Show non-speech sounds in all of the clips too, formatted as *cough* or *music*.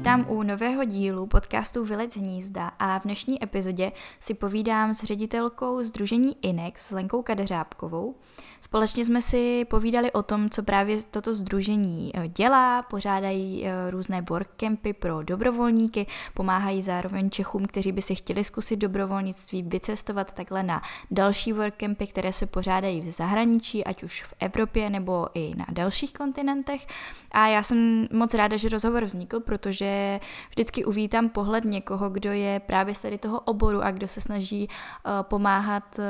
vítám u nového dílu podcastu Vylec hnízda a v dnešní epizodě si povídám s ředitelkou Združení INEX, Lenkou Kadeřábkovou. Společně jsme si povídali o tom, co právě toto združení eh, dělá, pořádají eh, různé workcampy pro dobrovolníky, pomáhají zároveň Čechům, kteří by si chtěli zkusit dobrovolnictví, vycestovat takhle na další workcampy, které se pořádají v zahraničí, ať už v Evropě nebo i na dalších kontinentech. A já jsem moc ráda, že rozhovor vznikl, protože vždycky uvítám pohled někoho, kdo je právě z tady toho oboru a kdo se snaží uh, pomáhat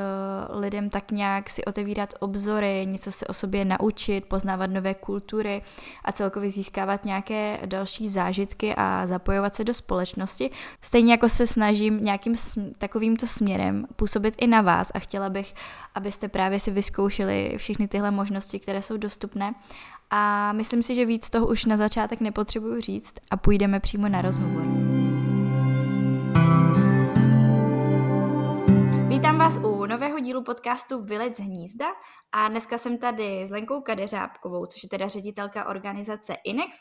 lidem tak nějak si otevírat obzory, něco se o sobě naučit, poznávat nové kultury a celkově získávat nějaké další zážitky a zapojovat se do společnosti. Stejně jako se snažím nějakým takovýmto směrem působit i na vás a chtěla bych, abyste právě si vyzkoušeli všechny tyhle možnosti, které jsou dostupné a myslím si, že víc toho už na začátek nepotřebuju říct a půjdeme přímo na rozhovor. Vás u nového dílu podcastu Vylec z hnízda a dneska jsem tady s Lenkou Kadeřábkovou, což je teda ředitelka organizace INEX,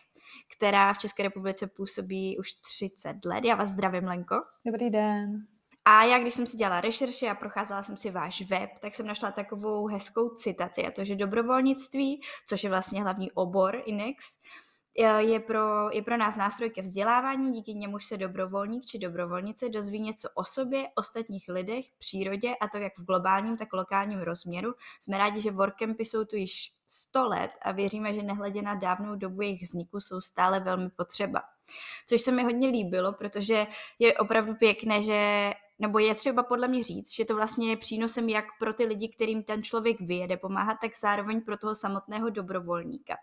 která v České republice působí už 30 let. Já vás zdravím, Lenko. Dobrý den. A já, když jsem si dělala rešerši a procházela jsem si váš web, tak jsem našla takovou hezkou citaci, a to, že dobrovolnictví, což je vlastně hlavní obor INEX, je pro, je pro nás nástroj ke vzdělávání, díky němuž se dobrovolník či dobrovolnice dozví něco o sobě, ostatních lidech, přírodě a to jak v globálním, tak lokálním rozměru. Jsme rádi, že workcampy jsou tu již 100 let a věříme, že nehledě na dávnou dobu jejich vzniku jsou stále velmi potřeba. Což se mi hodně líbilo, protože je opravdu pěkné, že nebo je třeba podle mě říct, že to vlastně je přínosem jak pro ty lidi, kterým ten člověk vyjede pomáhat, tak zároveň pro toho samotného dobrovolníka.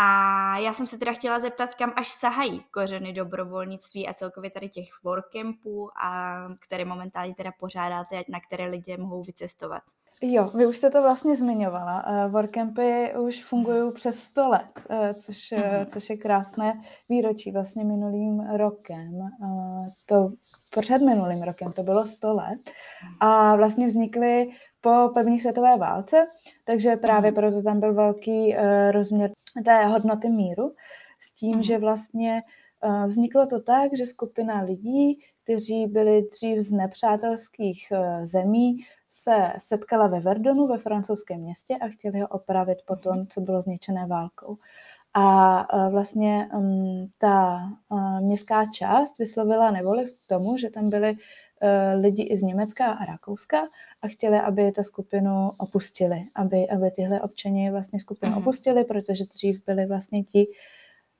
A já jsem se teda chtěla zeptat, kam až sahají kořeny dobrovolnictví a celkově tady těch workcampů, a které momentálně teda pořádáte, na které lidé mohou vycestovat. Jo, vy už jste to vlastně zmiňovala. Uh, workcampy už fungují přes 100 let, uh, což, mm-hmm. což je krásné výročí vlastně minulým rokem. To před minulým rokem, to bylo 100 let. A vlastně vznikly po první světové válce, takže právě mm-hmm. proto tam byl velký uh, rozměr té hodnoty míru, s tím, mm-hmm. že vlastně uh, vzniklo to tak, že skupina lidí, kteří byli dřív z nepřátelských uh, zemí, se setkala ve Verdonu, ve francouzském městě a chtěli ho opravit po tom, co bylo zničené válkou. A vlastně um, ta městská část vyslovila nevoli k tomu, že tam byli uh, lidi i z Německa a Rakouska a chtěli, aby ta skupinu opustili, aby, aby tyhle občani vlastně skupinu mm. opustili, protože dřív byli vlastně ti,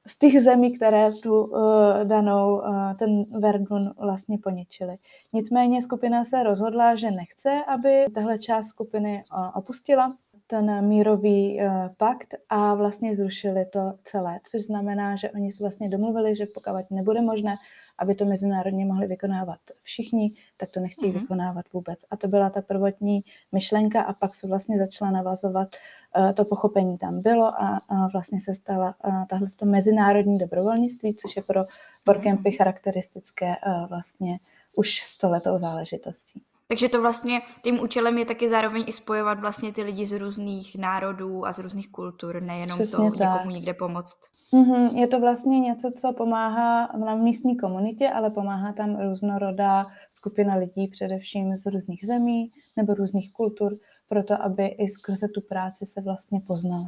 z těch zemí, které tu uh, danou, uh, ten Verdun vlastně poničili. Nicméně skupina se rozhodla, že nechce, aby tahle část skupiny uh, opustila ten mírový uh, pakt a vlastně zrušili to celé, což znamená, že oni se vlastně domluvili, že pokud nebude možné, aby to mezinárodně mohli vykonávat všichni, tak to nechtějí uh-huh. vykonávat vůbec. A to byla ta prvotní myšlenka a pak se vlastně začala navazovat uh, to pochopení tam bylo a, vlastně se stala uh, tahle to mezinárodní dobrovolnictví, což je pro workcampy charakteristické uh, vlastně už stoletou záležitostí. Takže to vlastně, tím účelem je taky zároveň i spojovat vlastně ty lidi z různých národů a z různých kultur, nejenom Přesně to tak. někomu někde pomoct. Mm-hmm. Je to vlastně něco, co pomáhá na místní komunitě, ale pomáhá tam různorodá skupina lidí, především z různých zemí nebo různých kultur, proto aby i skrze tu práci se vlastně poznali.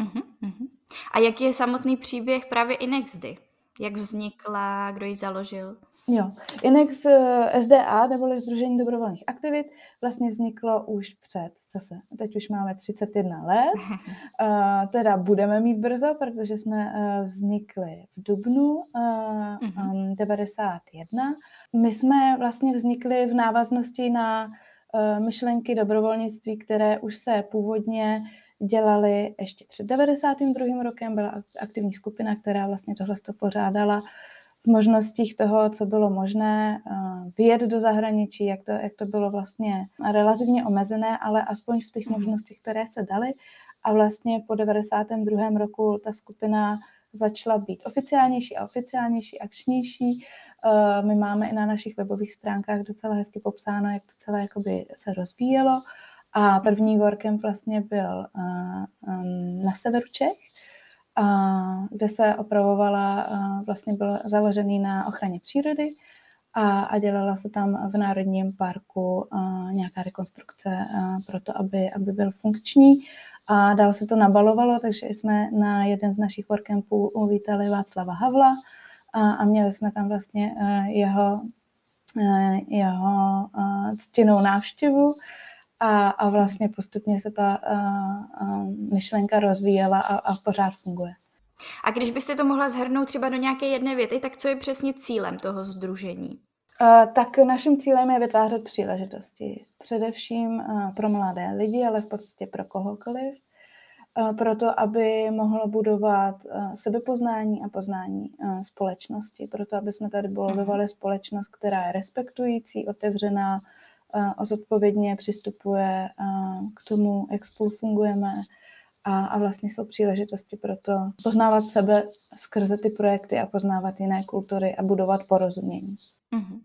Mm-hmm. A jaký je samotný příběh právě Inexdy? Jak vznikla, kdo ji založil? Jo, Inex eh, SDA, neboli Združení dobrovolných aktivit, vlastně vzniklo už před, zase, teď už máme 31 let, uh, *laughs* teda budeme mít brzo, protože jsme uh, vznikli v Dubnu uh, um, 91. My jsme vlastně vznikli v návaznosti na myšlenky dobrovolnictví, které už se původně dělali ještě před 92. rokem, byla aktivní skupina, která vlastně tohle to pořádala v možnostích toho, co bylo možné eh, vyjet do zahraničí, jak to, jak to bylo vlastně relativně omezené, ale aspoň v těch mhm. možnostech, které se daly. A vlastně po 92. roku ta skupina začala být oficiálnější a oficiálnější, akčnější. Eh, my máme i na našich webových stránkách docela hezky popsáno, jak to celé jakoby se rozvíjelo. A první workcamp vlastně byl um, na severu Čech kde se opravovala, vlastně byl založený na ochraně přírody a, a dělala se tam v Národním parku nějaká rekonstrukce pro to, aby, aby byl funkční. A dál se to nabalovalo, takže jsme na jeden z našich workcampů uvítali Václava Havla a, a měli jsme tam vlastně jeho, jeho ctěnou návštěvu a, a vlastně postupně se ta a, a myšlenka rozvíjela a, a pořád funguje. A když byste to mohla zhrnout třeba do nějaké jedné věty, tak co je přesně cílem toho združení? Uh, tak naším cílem je vytvářet příležitosti. Především uh, pro mladé lidi, ale v podstatě pro kohokoliv. Uh, proto, aby mohlo budovat sebepoznání a poznání společnosti. Proto, aby jsme tady budovali mhm. společnost, která je respektující, otevřená, a zodpovědně přistupuje k tomu, jak spolu fungujeme a, a vlastně jsou příležitosti pro to poznávat sebe skrze ty projekty a poznávat jiné kultury a budovat porozumění. Uh-huh,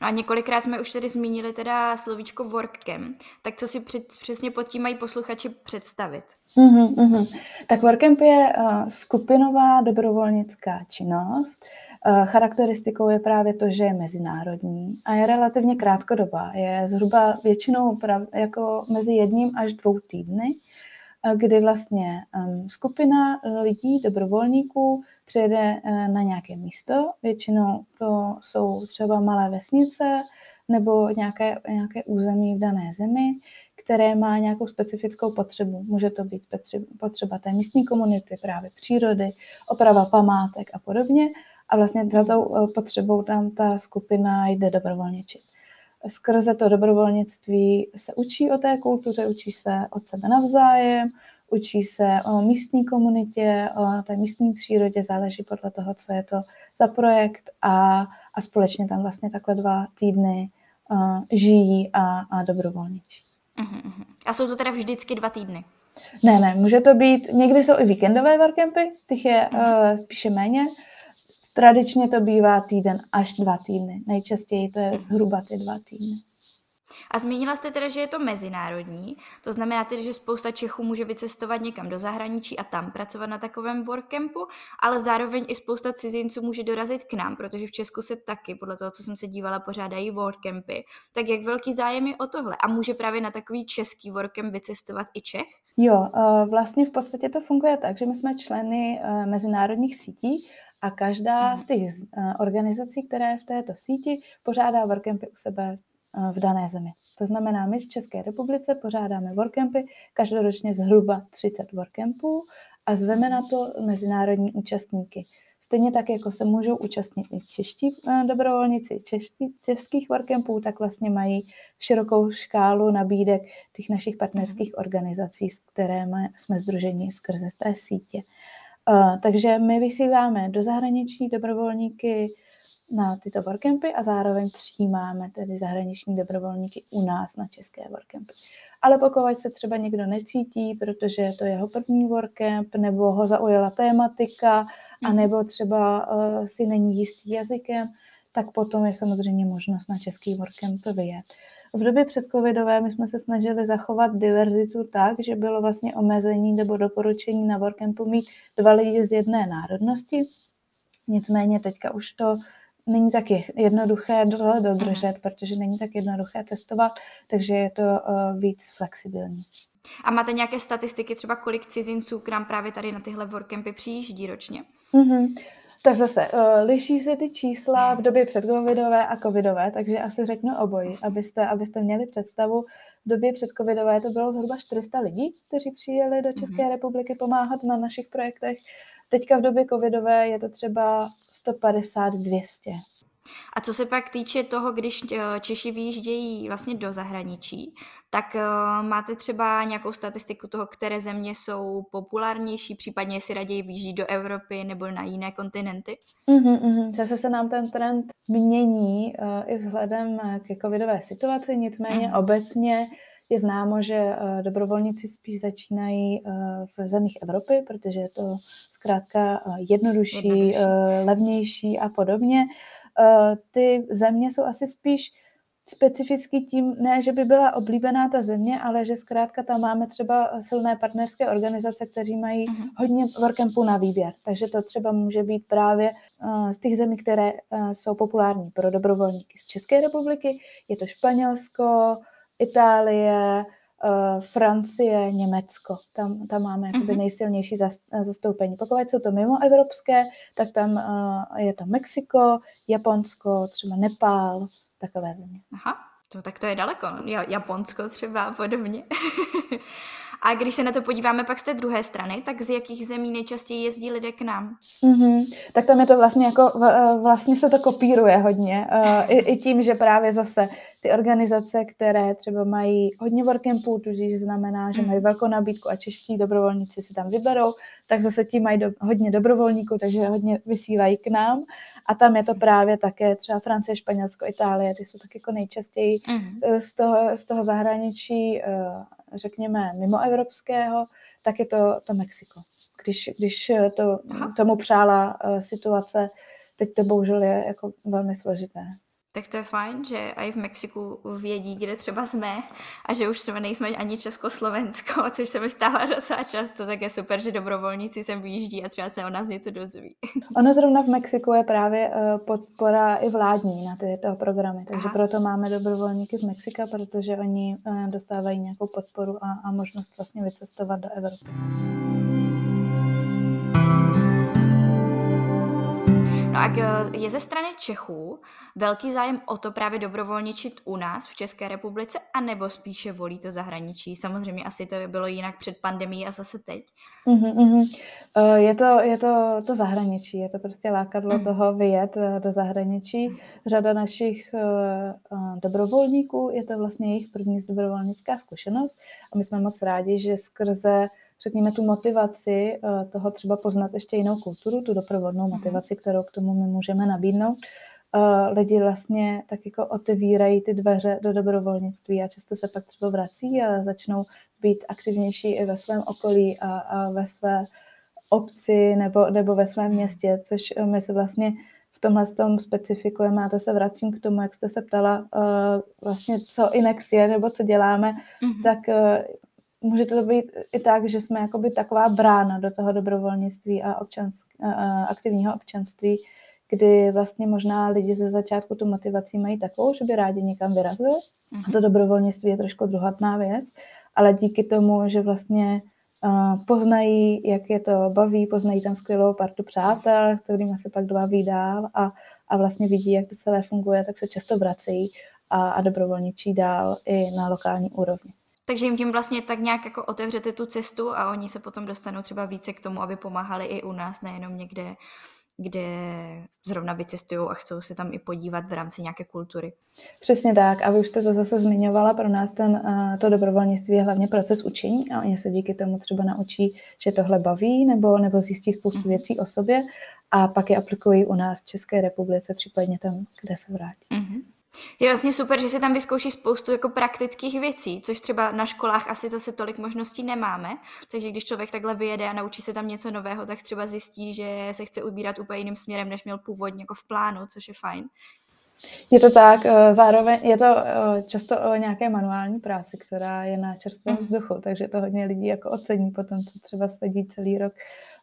No a několikrát jsme už tedy zmínili teda slovíčko workcamp, tak co si před, přesně pod tím mají posluchači představit? Uh-huh, uh-huh. Tak workcamp je uh, skupinová dobrovolnická činnost, Eh, charakteristikou je právě to, že je mezinárodní a je relativně krátkodobá. Je zhruba většinou jako mezi jedním až dvou týdny, eh, kdy vlastně skupina lidí, dobrovolníků, přijede eh, na nějaké místo. Většinou to jsou třeba malé vesnice nebo nějaké, nějaké území v dané zemi, které má nějakou specifickou potřebu. Může to být potřeba té místní komunity, právě přírody, oprava památek a podobně a vlastně za tou eh, potřebou tam ta skupina jde dobrovolničit. Skrze to dobrovolnictví se učí o té kultuře, učí se od sebe navzájem, učí se o místní komunitě, o té místní přírodě, záleží podle toho, co je to za projekt a, a společně tam vlastně takhle dva týdny uh, žijí a, a dobrovolničí. Uh-huh. A jsou to teda vždycky dva týdny? Ne, ne, může to být, někdy jsou i víkendové workcampy, těch je uh, spíše méně, Tradičně to bývá týden až dva týdny. Nejčastěji to je zhruba ty dva týdny. A zmínila jste teda, že je to mezinárodní, to znamená tedy, že spousta Čechů může vycestovat někam do zahraničí a tam pracovat na takovém workcampu, ale zároveň i spousta cizinců může dorazit k nám, protože v Česku se taky, podle toho, co jsem se dívala, pořádají workcampy. Tak jak velký zájem je o tohle? A může právě na takový český workcamp vycestovat i Čech? Jo, eh, vlastně v podstatě to funguje tak, že my jsme členy eh, mezinárodních sítí a každá mhm. z těch eh, organizací, které v této síti, pořádá workcampy u sebe eh, v dané zemi. To znamená, my v České republice pořádáme workcampy, každoročně zhruba 30 workcampů a zveme na to mezinárodní účastníky. Stejně tak, jako se můžou účastnit i čeští eh, dobrovolníci čeští, českých workcampů, tak vlastně mají širokou škálu nabídek těch našich partnerských mhm. organizací, s kterými jsme združeni skrze té sítě. Uh, takže my vysíláme do zahraniční dobrovolníky na tyto workcampy a zároveň přijímáme tedy zahraniční dobrovolníky u nás na české workcampy. Ale pokud se třeba někdo necítí, protože je to jeho první workcamp, nebo ho zaujala tématika, a mhm. nebo třeba uh, si není jistý jazykem, tak potom je samozřejmě možnost na český workcamp vyjet. V době předcovidové my jsme se snažili zachovat diverzitu tak, že bylo vlastně omezení nebo doporučení na workcampu mít dva lidi z jedné národnosti. Nicméně teďka už to není tak jednoduché dodržet, protože není tak jednoduché cestovat, takže je to uh, víc flexibilní. A máte nějaké statistiky, třeba kolik cizinců k nám právě tady na tyhle workcampy přijíždí ročně? Mm-hmm. Tak zase, uh, liší se ty čísla v době předcovidové a covidové, takže asi řeknu obojí, abyste, abyste měli představu. V době předcovidové to bylo zhruba 400 lidí, kteří přijeli do České mm-hmm. republiky pomáhat na našich projektech. Teďka v době covidové je to třeba 150-200. A co se pak týče toho, když eh, Češi vyjíždějí vlastně do zahraničí, tak uh, máte třeba nějakou statistiku toho, které země jsou populárnější, případně si raději vyjíždí do Evropy nebo na jiné kontinenty? Mm-hmm, mm-hmm. Zase se nám ten trend mění uh, i vzhledem ke covidové situaci, nicméně mm-hmm. obecně je známo, že uh, dobrovolníci spíš začínají uh, v zemích Evropy, protože je to zkrátka uh, jednodušší, jednodušší. Uh, levnější a podobně. Uh, ty země jsou asi spíš specifický tím, ne, že by byla oblíbená ta země, ale že zkrátka tam máme třeba silné partnerské organizace, kteří mají uh-huh. hodně workcampů na výběr. Takže to třeba může být právě uh, z těch zemí, které uh, jsou populární pro dobrovolníky z České republiky. Je to Španělsko, Itálie, Francie, Německo. Tam, tam máme uh-huh. nejsilnější zastoupení. Pokud jsou to mimo evropské, tak tam uh, je to Mexiko, Japonsko, třeba Nepál, takové země. Aha, to, tak to je daleko. Japonsko třeba podobně. *laughs* A když se na to podíváme pak z té druhé strany, tak z jakých zemí nejčastěji jezdí lidé k nám? Mm-hmm. Tak tam je to vlastně jako, vlastně se to kopíruje hodně. I, I tím, že právě zase ty organizace, které třeba mají hodně workcampů, tudíž znamená, že mají mm. velkou nabídku a čeští dobrovolníci si tam vyberou, tak zase ti mají do, hodně dobrovolníků, takže hodně vysílají k nám. A tam je to právě také třeba Francie, Španělsko, Itálie, ty jsou tak jako nejčastěji mm. z, toho, z toho zahraničí, eh, řekněme, mimoevropského, tak je to, to Mexiko. Když, když to, tomu přála uh, situace, teď to bohužel je jako velmi složité tak to je fajn, že i v Mexiku vědí, kde třeba jsme a že už jsme nejsme ani Československo, *laughs* což se mi stává docela často, tak je super, že dobrovolníci sem vyjíždí a třeba se o nás něco dozví. *laughs* Ono zrovna v Mexiku je právě eh, podpora i vládní na tyto programy, takže Aha. proto máme dobrovolníky z Mexika, protože oni eh, dostávají nějakou podporu a, a možnost vlastně vycestovat do Evropy. No a je ze strany Čechů velký zájem o to právě dobrovolničit u nás v České republice, anebo spíše volí to zahraničí? Samozřejmě asi to bylo jinak před pandemí a zase teď. Uh-huh, uh-huh. Je to, je to, to zahraničí, je to prostě lákadlo uh-huh. toho vyjet eh, do zahraničí. Řada našich uh, dobrovolníků, je to vlastně jejich první dobrovolnická zkušenost a my jsme moc rádi, že skrze řekněme, tu motivaci eh, toho třeba poznat ještě jinou kulturu, tu doprovodnou mhm. motivaci, kterou k tomu my můžeme nabídnout. Eh, lidi vlastně tak jako otevírají ty dveře do dobrovolnictví a často se pak třeba vrací a začnou být aktivnější i ve svém okolí a, a ve své obci nebo, nebo ve svém mhm. městě, což my se vlastně v tomhle tom specifikujeme a to se vracím k tomu, jak jste se ptala, uh, vlastně co Inex je nebo co děláme, mm-hmm. tak uh, může to být i tak, že jsme jakoby taková brána do toho dobrovolnictví a občansk, aktivního občanství, kdy vlastně možná lidi ze začátku tu motivací mají takovou, že by rádi někam vyrazili. A to dobrovolnictví je trošku druhotná věc, ale díky tomu, že vlastně poznají, jak je to baví, poznají tam skvělou partu přátel, kterými se pak baví dál a, a vlastně vidí, jak to celé funguje, tak se často vracejí a, a dobrovolničí dál i na lokální úrovni. Takže jim tím vlastně tak nějak jako otevřete tu cestu a oni se potom dostanou třeba více k tomu, aby pomáhali i u nás, nejenom někde, kde zrovna vycestují a chcou se tam i podívat v rámci nějaké kultury. Přesně tak. A vy už jste to zase zmiňovala, pro nás ten, to dobrovolnictví je hlavně proces učení a oni se díky tomu třeba naučí, že tohle baví nebo, nebo zjistí spoustu mm. věcí o sobě a pak je aplikují u nás v České republice, případně tam, kde se vrátí. Mm-hmm. Je vlastně super, že si tam vyzkouší spoustu jako praktických věcí, což třeba na školách asi zase tolik možností nemáme. Takže když člověk takhle vyjede a naučí se tam něco nového, tak třeba zjistí, že se chce ubírat úplně jiným směrem, než měl původně jako v plánu, což je fajn. Je to tak, eh, zároveň je to eh, často o nějaké manuální práci, která je na čerstvém mhm. vzduchu, takže to hodně lidí jako ocení potom, co třeba sedí celý rok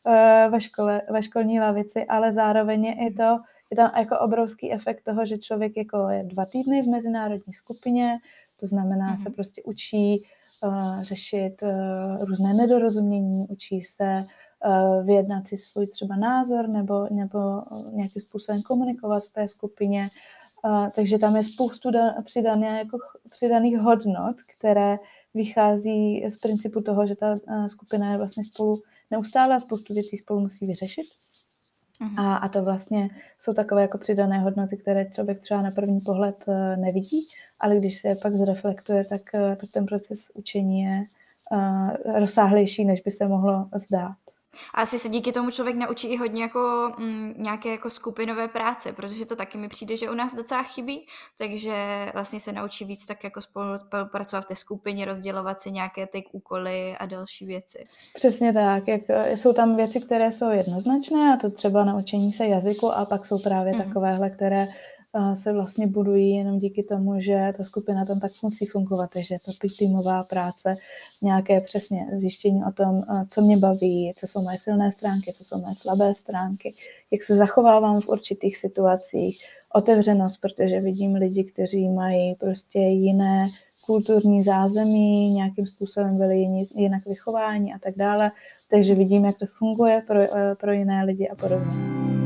eh, ve, škole, ve školní lavici, ale zároveň je i to, je tam jako obrovský efekt toho, že člověk jako je dva týdny v mezinárodní skupině, to znamená, mm-hmm. se prostě učí uh, řešit uh, různé nedorozumění, učí se uh, vyjednat si svůj třeba názor nebo, nebo nějakým způsobem komunikovat v té skupině. Uh, takže tam je spoustu da, přidané, jako přidaných hodnot, které vychází z principu toho, že ta uh, skupina je vlastně spolu neustále a spoustu věcí spolu musí vyřešit. Mhm. A, a to vlastně jsou takové jako přidané hodnoty, které člověk třeba na první pohled eh, nevidí, ale když se je pak zreflektuje, tak, eh, tak ten proces učení je uh, rozsáhlejší, než by se mohlo zdát. A asi se díky tomu člověk naučí i hodně jako mm, nějaké jako skupinové práce, protože to taky mi přijde, že u nás docela chybí, takže vlastně se naučí víc tak jako spolupracovat v té skupině, rozdělovat si nějaké ty úkoly a další věci. Přesně tak, jak, eh, jsou tam věci, které jsou jednoznačné a to třeba naučení se jazyku a pak jsou právě mm. takovéhle, které se vlastně budují jenom díky tomu, že ta skupina tam tak musí fungovat, takže to týmová práce, nějaké přesně zjištění o tom, co mě baví, co jsou moje silné stránky, co jsou moje slabé stránky, jak se zachovávám v určitých situacích, otevřenost, protože vidím lidi, kteří mají prostě jiné kulturní zázemí, nějakým způsobem byli jinak vychování a tak dále. Takže vidím, jak to funguje pro, eh, pro jiné lidi a podobně.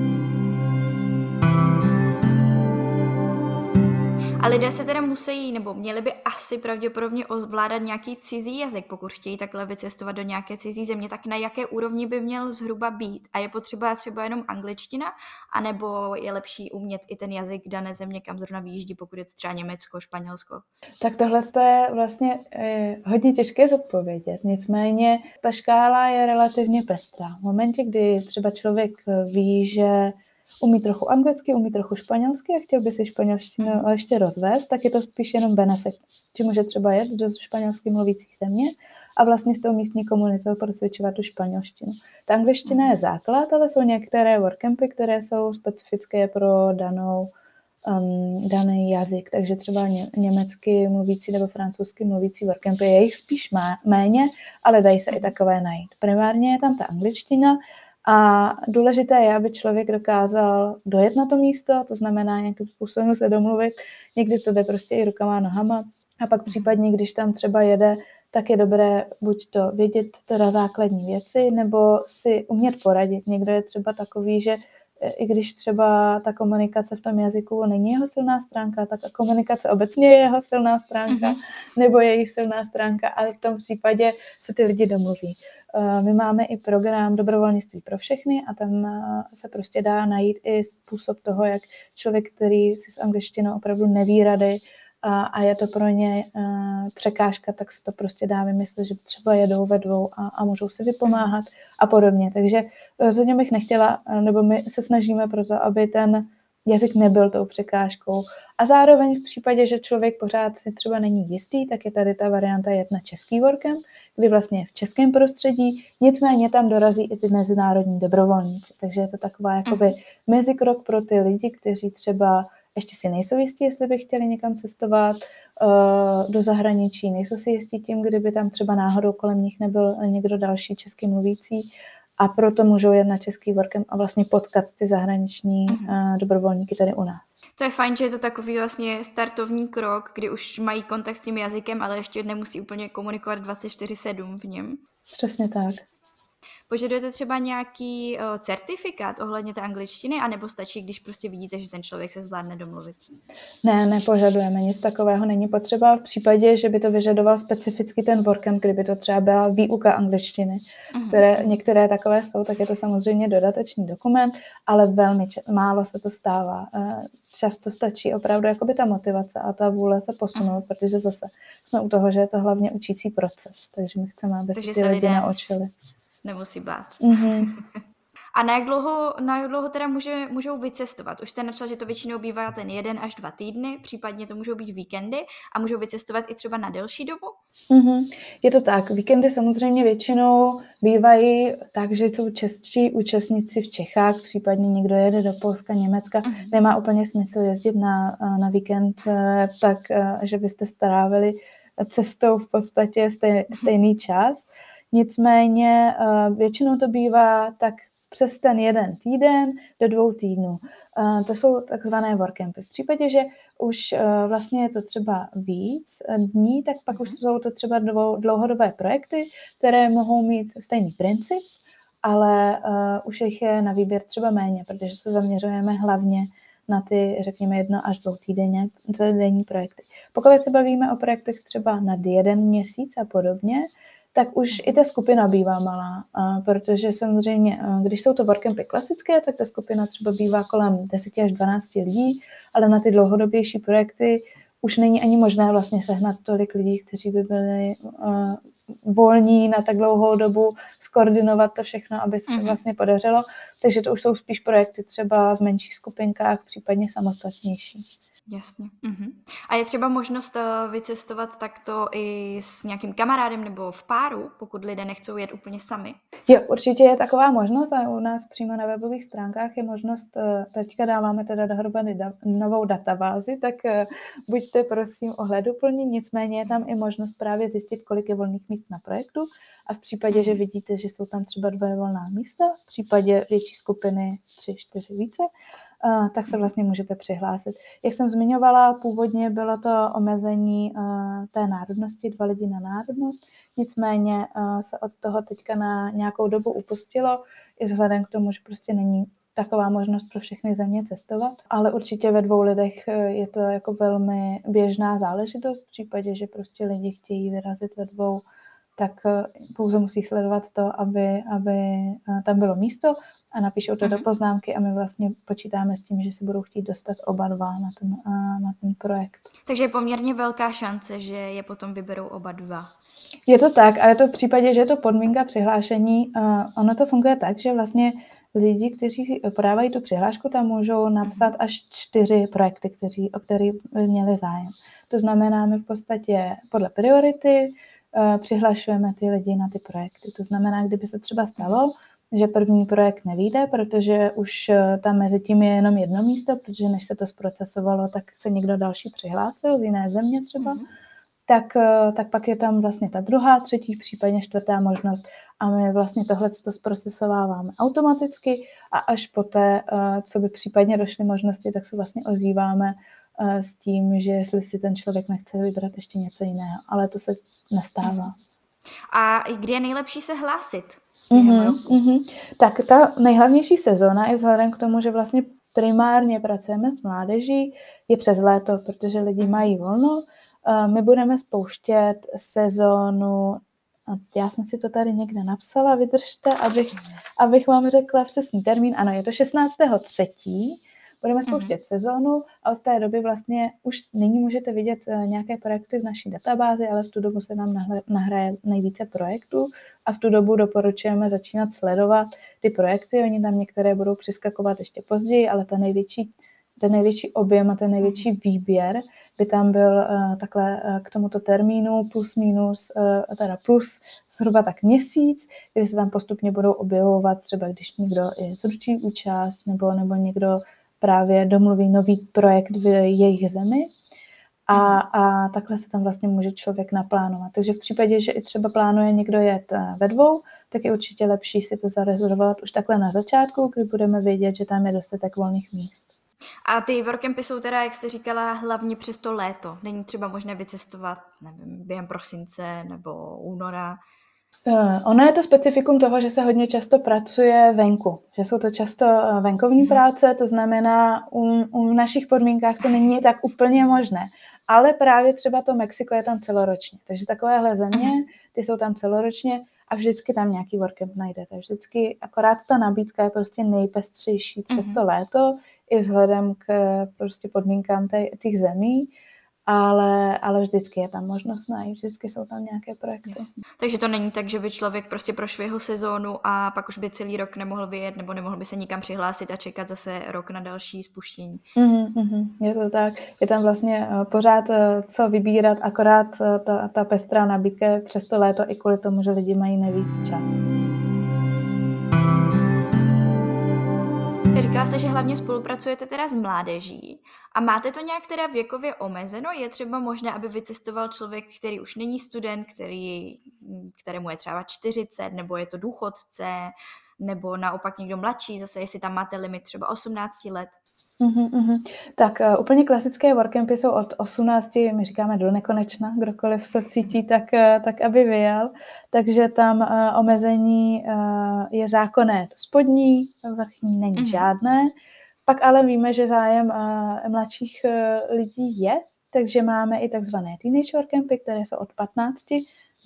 A lidé se teda musí, nebo měli by asi pravděpodobně ovládat nějaký cizí jazyk, pokud chtějí takhle vycestovat do nějaké cizí země, tak na jaké úrovni by měl zhruba být? A je potřeba třeba jenom angličtina, anebo je lepší umět i ten jazyk dané země, kam zrovna vyjíždí, pokud je to třeba Německo, Španělsko? Tak tohle je vlastně eh, hodně těžké zodpovědět. Nicméně ta škála je relativně pestrá. V momentě, kdy třeba člověk ví, že umí trochu anglicky, umí trochu španělsky a chtěl by si španělštinu mm. ještě rozvést, tak je to spíš jenom benefit. Či může třeba jet do španělsky mluvící země a vlastně s tou místní komunitou procvičovat tu španělštinu. Ta angličtina je základ, ale jsou některé workcampy, které jsou specifické pro danou um, daný jazyk, takže třeba ně, německy mluvící nebo francouzsky mluvící workcampy je jich spíš má, méně, ale dají se i takové najít. Primárně je tam ta angličtina, a důležité je, aby člověk dokázal dojet na to místo, to znamená nějakým způsobem se domluvit. Někdy to jde prostě i rukama a nohama. A pak případně, když tam třeba jede, tak je dobré buď to vědět teda základní věci, nebo si umět poradit. Někdo je třeba takový, že i když třeba ta komunikace v tom jazyku není jeho silná stránka, tak ta komunikace obecně je jeho silná stránka, mm-hmm. nebo je jejich silná stránka, ale v tom případě se ty lidi domluví. Eh, my máme i program dobrovolnictví pro všechny a tam eh, se prostě dá najít i způsob toho, jak člověk, který si s angličtinou opravdu neví rady a, a je to pro ně uh, překážka, tak se to prostě dá vymyslet, že třeba jedou ve dvou a, a můžou si vypomáhat a podobně. Takže rozhodně bych nechtěla, nebo my se snažíme pro to, aby ten jazyk nebyl tou překážkou. A zároveň v případě, že člověk pořád si třeba není jistý, tak je tady ta varianta jet na český workem, kdy vlastně je v českém prostředí, nicméně tam dorazí i ty mezinárodní dobrovolníci. Takže je to taková jakoby mhm. mezikrok pro ty lidi, kteří třeba ještě si nejsou jistí, jestli by chtěli někam cestovat uh, do zahraničí, nejsou si jistí tím, kdyby tam třeba náhodou kolem nich nebyl někdo další český mluvící a proto můžou jet na český workem a vlastně potkat ty zahraniční uh, dobrovolníky tady u nás. To je fajn, že je to takový vlastně startovní krok, kdy už mají kontakt s tím jazykem, ale ještě nemusí úplně komunikovat 24-7 v něm. Přesně tak. Požadujete třeba nějaký uh, certifikát ohledně té angličtiny, anebo stačí, když prostě vidíte, že ten člověk se zvládne domluvit? Ne, nepožadujeme, nic takového není potřeba. V případě, že by to vyžadoval specificky ten workcamp, kdyby to třeba byla výuka angličtiny, uh-huh. které některé takové jsou, tak je to samozřejmě dodatečný dokument, ale velmi č- málo se to stává. Uh, často stačí opravdu jakoby ta motivace a ta vůle se posunout, uh-huh. protože zase jsme u toho, že je to hlavně učící proces, takže my chceme, aby se ty lidi lidé... naučili nemusí bát. Mm-hmm. *laughs* A na jak dlouho, na jak dlouho teda může, můžou vycestovat? Už jste načal, že to většinou bývá ten jeden až dva týdny, případně to můžou být víkendy a můžou vycestovat i třeba na delší dobu? Mm-hmm. Je to tak. Víkendy samozřejmě většinou bývají tak, že jsou čestí účastníci v Čechách, případně někdo jede do Polska, Německa. Mm-hmm. Nemá úplně smysl jezdit na, na víkend eh, tak, eh, že byste strávili cestou v podstatě stej, stejný čas. Nicméně eh, většinou to bývá tak přes ten jeden týden do dvou týdnů. Eh, to jsou takzvané workcampy. V případě, že už eh, vlastně je to třeba víc dní, tak pak už mhm. jsou to třeba dlouhodobé projekty, které mohou mít stejný princip, ale už jich je na výběr třeba méně, protože se zaměřujeme hlavně na ty, řekněme, jedno až dvou týdenně, denní projekty. Pokud se bavíme o projektech třeba nad jeden měsíc a podobně, tak už i ta skupina bývá malá, protože samozřejmě, když jsou to workcampy klasické, tak ta skupina třeba bývá kolem 10 až 12 lidí, ale na ty dlouhodobější projekty už není ani možné vlastně sehnat tolik lidí, kteří by byli uh, volní na tak dlouhou dobu, skoordinovat to všechno, aby se to mm-hmm. vlastně podařilo. Takže to už jsou spíš projekty třeba v menších skupinkách, případně samostatnější. Jasně. Uh-huh. A je třeba možnost uh, vycestovat takto i s nějakým kamarádem nebo v páru, pokud lidé nechcou jet úplně sami? Jo, určitě je taková možnost a u nás přímo na webových stránkách je možnost, uh, teďka dáváme teda dohromady da- novou databázi, tak uh, buďte prosím ohleduplní, nicméně je tam i možnost právě zjistit, kolik je volných míst na projektu a v případě, že mhm. vidíte, že jsou tam třeba dvě volná místa, v případě větší skupiny tři, čtyři více, tak se vlastně můžete přihlásit. Jak jsem zmiňovala, původně bylo to omezení té národnosti, dva lidi na národnost, nicméně se od toho teďka na nějakou dobu upustilo, i vzhledem k tomu, že prostě není taková možnost pro všechny země cestovat, ale určitě ve dvou lidech e, je to jako velmi běžná záležitost v případě, že prostě lidi chtějí vyrazit ve dvou tak eh, pouze musí sledovat to, aby, aby eh, tam bylo místo a napíšou to do mhm. poznámky a my vlastně počítáme s tím, že se budou chtít dostat oba dva na ten, eh, na ten projekt. Takže je poměrně velká šance, že je potom vyberou oba dva. Je to tak a je to v případě, že je to podmínka přihlášení. Ono to funguje tak, že vlastně lidi, kteří podávají tu přihlášku, tam můžou napsat mhm. až čtyři projekty, kteří, o který měli zájem. To znamená, my v podstatě podle priority přihlašujeme ty lidi na ty projekty. To znamená, kdyby se třeba stalo, že první projekt nevíde, protože už eh, tam mezi tím je jenom jedno místo, protože než se to zprocesovalo, tak se někdo další přihlásil z jiné země třeba, mm-hmm. tak, eh, tak pak je tam vlastně ta druhá, třetí, případně čtvrtá možnost a my vlastně tohle to zprocesováváme automaticky a až poté, co by případně došly možnosti, tak se vlastně ozýváme s tím, že jestli si ten člověk nechce vybrat ještě něco jiného, ale to se nestává. A kdy je nejlepší se hlásit? Mm-hmm, mm-hmm. Tak ta nejhlavnější sezóna je vzhledem k tomu, že vlastně primárně pracujeme s mládeží, je přes léto, protože lidi mhm. mají volno. My budeme spouštět sezónu, já jsem si to tady někde napsala, vydržte, abych, abych vám řekla přesný termín. Ano, je to 16.3 budeme mhm. spouštět mm-hmm. sezónu a od té doby vlastně už nyní můžete vidět eh, nějaké projekty v naší databázi, ale v tu dobu se nám nahraje nejvíce projektů a v tu dobu doporučujeme začínat sledovat ty projekty. Oni tam některé budou přiskakovat ještě později, ale ta největší ten největší objem a ten největší mhm. výběr by tam byl uh, takhle uh, k tomuto termínu plus minus, uh, teda plus zhruba tak měsíc, kdy se tam postupně budou objevovat třeba, když někdo je zručí účast nebo, nebo někdo právě domluví nový projekt v jejich zemi a, a takhle se tam vlastně může člověk naplánovat. Takže v případě, že i třeba plánuje někdo jet eh, ve dvou, tak je určitě lepší si to zarezervovat už takhle na začátku, kdy budeme vědět, že tam je dostatek volných míst. A ty workcampy jsou teda, jak jste říkala, hlavně přes to léto. Není třeba možné vycestovat, nevím, během prosince nebo února. Eh, ono je to specifikum toho, že se hodně často pracuje venku, že jsou to často eh, venkovní mhm. práce, to znamená, u, u našich podmínkách to není tak úplně možné. Ale právě třeba to Mexiko je tam celoročně. Takže takovéhle země, mhm. ty jsou tam celoročně a vždycky tam nějaký workcamp najdete. Vždycky, akorát ta nabídka je prostě nejpestřejší přes to mhm. léto, i vzhledem k prostě podmínkám těch zemí ale, ale vždycky je tam možnost najít, vždycky jsou tam nějaké projekty. Jasně. Takže to není tak, že by člověk prostě prošel jeho sezónu a pak už by celý rok nemohl vyjet nebo nemohl by se nikam přihlásit a čekat zase rok na další spuštění. Mm-hmm, je to tak. Je tam vlastně uh, pořád uh, co vybírat, akorát uh, ta, ta pestrá nabídka přes to léto i kvůli tomu, že lidi mají nejvíc čas. Říkala jste, že hlavně spolupracujete teda s mládeží a máte to nějak teda věkově omezeno? Je třeba možné, aby vycestoval člověk, který už není student, který, kterému je třeba 40, nebo je to důchodce, nebo naopak někdo mladší, zase jestli tam máte limit třeba 18 let? Uhum, uhum. Tak uh, úplně klasické workcampy jsou od 18, my říkáme do nekonečna, kdokoliv se cítí, tak, uh, tak aby vyjel. Takže tam uh, omezení uh, je zákonné. To spodní, vrchní není uhum. žádné. Pak ale víme, že zájem uh, mladších uh, lidí je, takže máme i takzvané teenage workcampy, které jsou od 15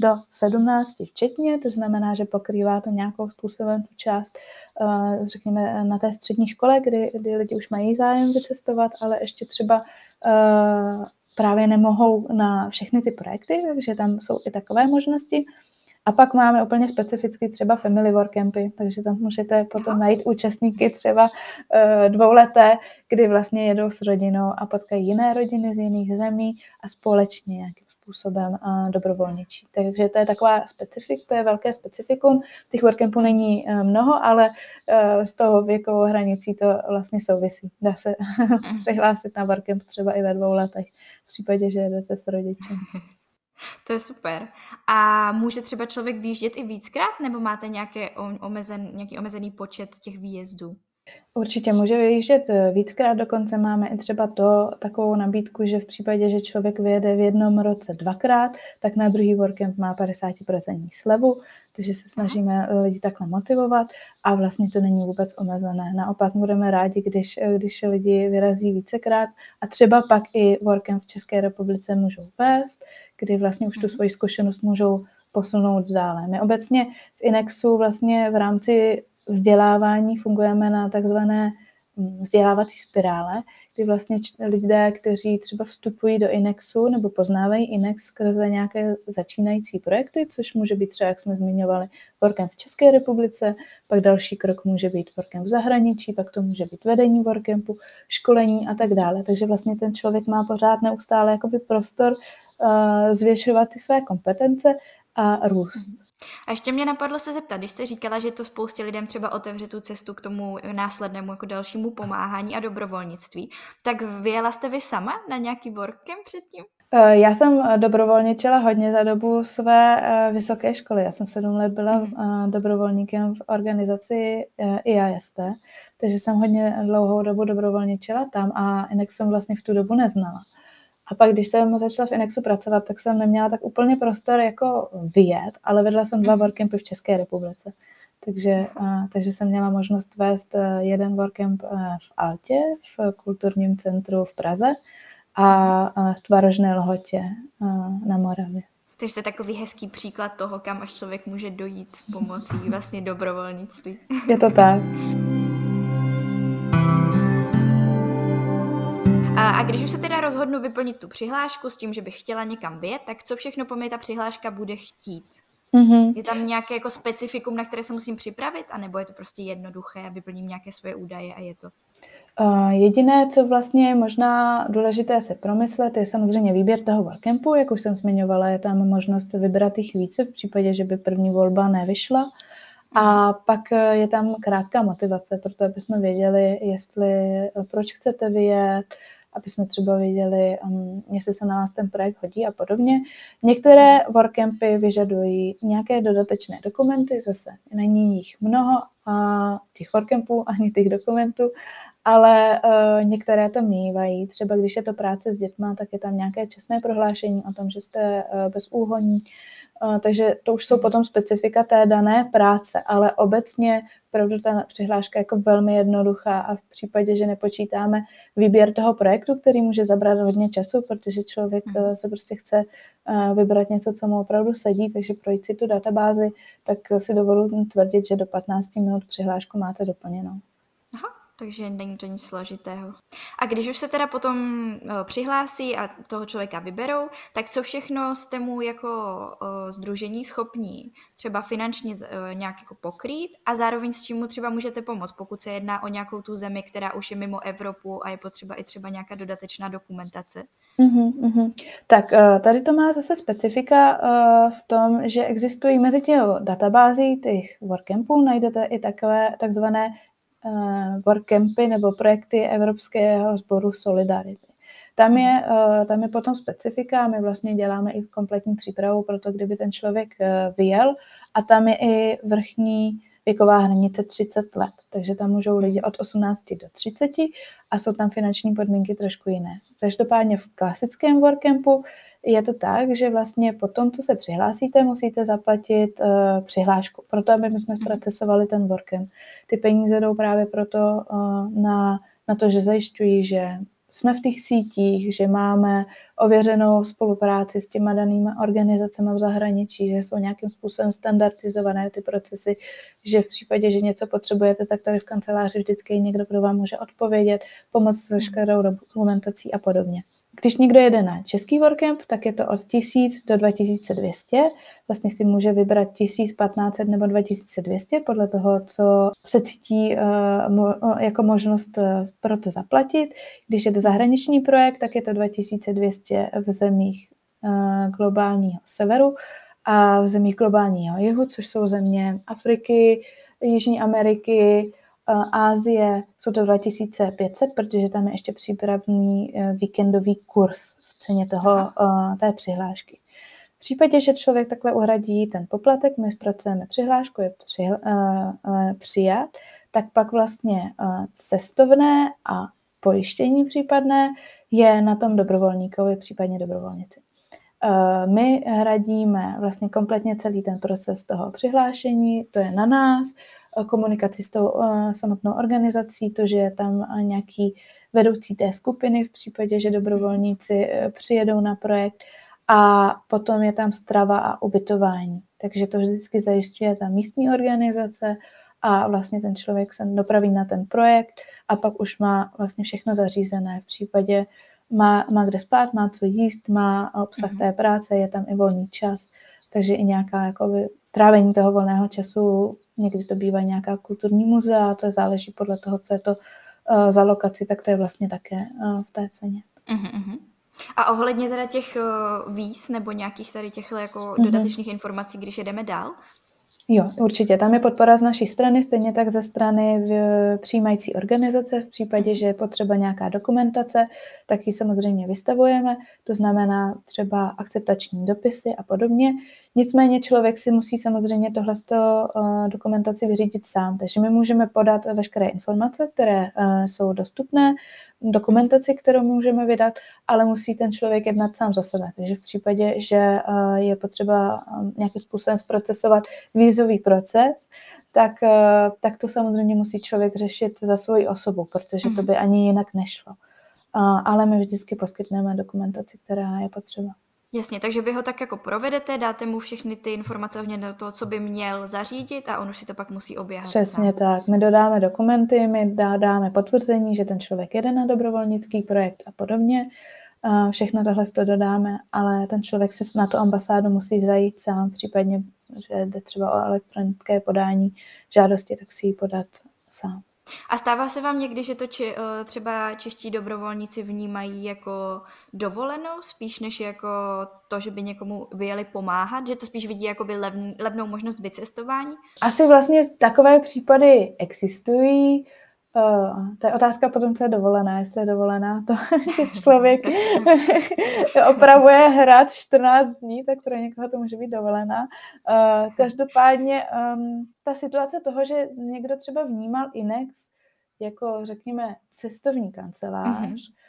do 17 včetně, to znamená, že pokrývá to nějakou způsobem tu část, eh, řekněme, na té střední škole, kdy, kdy lidi už mají zájem vycestovat, ale ještě třeba eh, právě nemohou na všechny ty projekty, takže tam jsou i takové možnosti. A pak máme úplně specificky třeba family workcampy, takže tam můžete potom najít účastníky třeba uh, dvouleté, kdy vlastně jedou s rodinou a potkají jiné rodiny z jiných zemí a společně nějakým způsobem dobrovolničí. Takže to je taková specifik, to je velké specifikum. Těch workcampů není uh, mnoho, ale uh, s tou věkovou hranicí to vlastně souvisí. Dá se *laughs* mhm. přihlásit na workcamp třeba i ve dvou letech, v případě, že jedete s rodičem. *laughs* To je super. A může třeba člověk výjíždět i víckrát, nebo máte nějaké omezen, nějaký omezený počet těch výjezdů? Určitě může vyjíždět eh, víckrát, dokonce máme i třeba to, takovou nabídku, že v případě, že člověk vyjede v jednom roce dvakrát, tak na druhý workcamp má 50% slevu, takže se snažíme eh, lidi takhle motivovat a vlastně to není vůbec omezené. Naopak budeme rádi, když, eh, když lidi vyrazí vícekrát a třeba pak i workcamp v České republice můžou vést, kdy vlastně už tu mhm. svoji zkušenost můžou posunout dále. My obecně v Inexu vlastně v rámci vzdělávání fungujeme na takzvané mm, vzdělávací spirále, kdy vlastně lidé, kteří třeba vstupují do Inexu nebo poznávají Inex skrze nějaké začínající projekty, což může být třeba, jak jsme zmiňovali, workem v České republice, pak další krok může být workem v zahraničí, pak to může být vedení workcampu, školení a tak dále. Takže vlastně ten člověk má pořád neustále jakoby prostor uh, zvětšovat ty své kompetence a růst. Mhm. A ještě mě napadlo se zeptat, když jste říkala, že to spoustě lidem třeba otevře tu cestu k tomu následnému jako dalšímu pomáhání a dobrovolnictví, tak vyjela jste vy sama na nějaký workcamp předtím? Eh, já jsem eh, dobrovolničila hodně za dobu své eh, vysoké školy. Já jsem sedm let byla mm. dobrovolníkem v organizaci IAST, takže jsem hodně dlouhou dobu dobrovolničila tam a jinak jsem vlastně v tu dobu neznala. A pak, když jsem začala v Inexu pracovat, tak jsem neměla tak úplně prostor jako vyjet, ale vedla jsem dva mhm. workcampy v České republice. Takže, a, takže jsem měla možnost vést e, jeden workcamp e, v Altě, v kulturním centru v Praze a, v Tvarožné Lhotě a, na Moravě. Takže to je takový hezký příklad toho, kam až člověk může dojít pomocí vlastně dobrovolnictví. Je to tak. A, a když už se teda rozhodnu vyplnit tu přihlášku s tím, že bych chtěla někam vyjet, tak co všechno po mě ta přihláška bude chtít? Mm-hmm. Je tam nějaké jako specifikum, na které se musím připravit, anebo je to prostě jednoduché a vyplním nějaké svoje údaje a je to? Uh, jediné, co vlastně je možná důležité se promyslet, je samozřejmě výběr toho workcampu. Jak už jsem zmiňovala, je tam možnost vybrat jich více v případě, že by první volba nevyšla. A pak je tam krátká motivace, proto aby jsme věděli, jestli, proč chcete vyjet, aby jsme třeba věděli, um, jestli se na nás ten projekt hodí a podobně. Některé workcampy vyžadují nějaké dodatečné dokumenty, zase není jich mnoho, a těch workcampů ani těch dokumentů, ale uh, některé to mývají. Třeba když je to práce s dětma, tak je tam nějaké čestné prohlášení o tom, že jste uh, bez úhoní, takže to už jsou potom specifika té dané práce, ale obecně opravdu ta přihláška je jako velmi jednoduchá a v případě, že nepočítáme výběr toho projektu, který může zabrat hodně času, protože člověk mm. se prostě chce eh, vybrat něco, co mu opravdu sedí, takže projít si tu databázi, tak si dovoluji tvrdit, že do 15 minut přihlášku máte doplněnou takže není to nic složitého. A když už se teda potom uh, přihlásí a toho člověka vyberou, tak co všechno jste mu jako združení schopní třeba finančně uh, nějak jako pokrýt a zároveň s čím mu třeba můžete pomoct, pokud se jedná o nějakou tu zemi, která už je mimo Evropu a je potřeba i třeba nějaká dodatečná dokumentace? Uhum, uhum. Tak tady to má zase specifika v tom, že existují mezi těmi databází těch workcampů, najdete i takové takzvané workcampy nebo projekty Evropského sboru Solidarity. Tam je, uh, tam je potom specifika, my vlastně děláme i kompletní přípravu pro to, kdyby ten člověk uh, vyjel a tam je i vrchní věková hranice 30 let, takže tam můžou lidi od 18 do 30 a jsou tam finanční podmínky trošku jiné. Každopádně v klasickém workcampu je to tak, že vlastně po tom, co se přihlásíte, musíte zaplatit uh, přihlášku, proto aby my jsme mhm. zprocesovali ten workcamp. Ty peníze jdou právě proto uh, na, na to, že zajišťují, že jsme v těch sítích, že máme ověřenou spolupráci s těma danými organizacemi v zahraničí, že jsou nějakým způsobem standardizované ty procesy, že v případě, že něco potřebujete, tak tady v kanceláři vždycky někdo, kdo vám může odpovědět, pomoct s veškerou dokumentací a podobně. Když někdo jede na český workcamp, tak je to od 1000 do 2200. Vlastně si může vybrat 1500 nebo 2200 podle toho, co se cítí uh, jako možnost uh, pro to zaplatit. Když je to zahraniční projekt, tak je to 2200 v zemích uh, globálního severu a v zemích globálního jihu, což jsou země Afriky, Jižní Ameriky, Ázie jsou to 2500, protože tam je ještě přípravný eh, víkendový kurz v ceně toho, eh, té přihlášky. V případě, že člověk takhle uhradí ten poplatek, my zpracujeme přihlášku, je při, přijat, tak pak vlastně cestovné a pojištění případné je na tom dobrovolníkovi, případně dobrovolnici. My hradíme vlastně kompletně celý ten proces toho přihlášení, to je na nás, komunikaci s tou uh, samotnou organizací, to, že je tam nějaký vedoucí té skupiny v případě, že dobrovolníci přijedou na projekt a potom je tam strava a ubytování. Takže to vždycky zajišťuje ta místní organizace a vlastně ten člověk se dopraví na ten projekt a pak už má vlastně všechno zařízené. V případě má, má kde spát, má co jíst, má obsah mm-hmm. té práce, je tam i volný čas, takže i nějaká jakoby, trávení toho volného času, někdy to bývá nějaká kulturní muzea, to záleží podle toho, co je to uh, za lokaci, tak to je vlastně také uh, v té ceně. Uh-huh. A ohledně teda těch uh, víz nebo nějakých tady těch jako uh-huh. dodatečných informací, když jedeme dál, Jo, určitě. Tam je podpora z naší strany, stejně tak ze strany v přijímající organizace. V případě, že je potřeba nějaká dokumentace, tak ji samozřejmě vystavujeme. To znamená třeba akceptační dopisy a podobně. Nicméně člověk si musí samozřejmě tohle uh, dokumentaci vyřídit sám. Takže my můžeme podat veškeré informace, které uh, jsou dostupné, dokumentaci, kterou můžeme vydat, ale musí ten člověk jednat sám za sebe. Takže v případě, že uh, je potřeba nějakým způsobem zprocesovat vízový proces, tak, tak to samozřejmě musí člověk řešit za svoji osobu, protože to mhm. by ani jinak nešlo. Ale my vždycky poskytneme dokumentaci, která je potřeba. Jasně, takže vy ho tak jako provedete, dáte mu všechny ty informace ohledně toho, co by měl zařídit a on už si to pak musí oběhat. Přesně tak. My dodáme dokumenty, my dáme potvrzení, že ten člověk jede na dobrovolnický projekt a podobně. Všechno tohle to dodáme, ale ten člověk se na tu ambasádu musí zajít sám, případně, že jde třeba o elektronické podání žádosti, tak si ji podat sám. A stává se vám někdy, že to či, eh, třeba čeští dobrovolníci vnímají jako dovolenou, spíš než jako to, že by někomu vyjeli pomáhat, že to spíš vidí jako by lev, levnou možnost vycestování? Asi vlastně takové případy existují. Uh, to je otázka potom, co je dovolená. Jestli je dovolená to, *laughs* že člověk *laughs* opravuje hrad 14 dní, tak pro někoho to může být dovolená. Uh, každopádně um, ta situace toho, že někdo třeba vnímal Inex jako, řekněme, cestovní kancelář, mm-hmm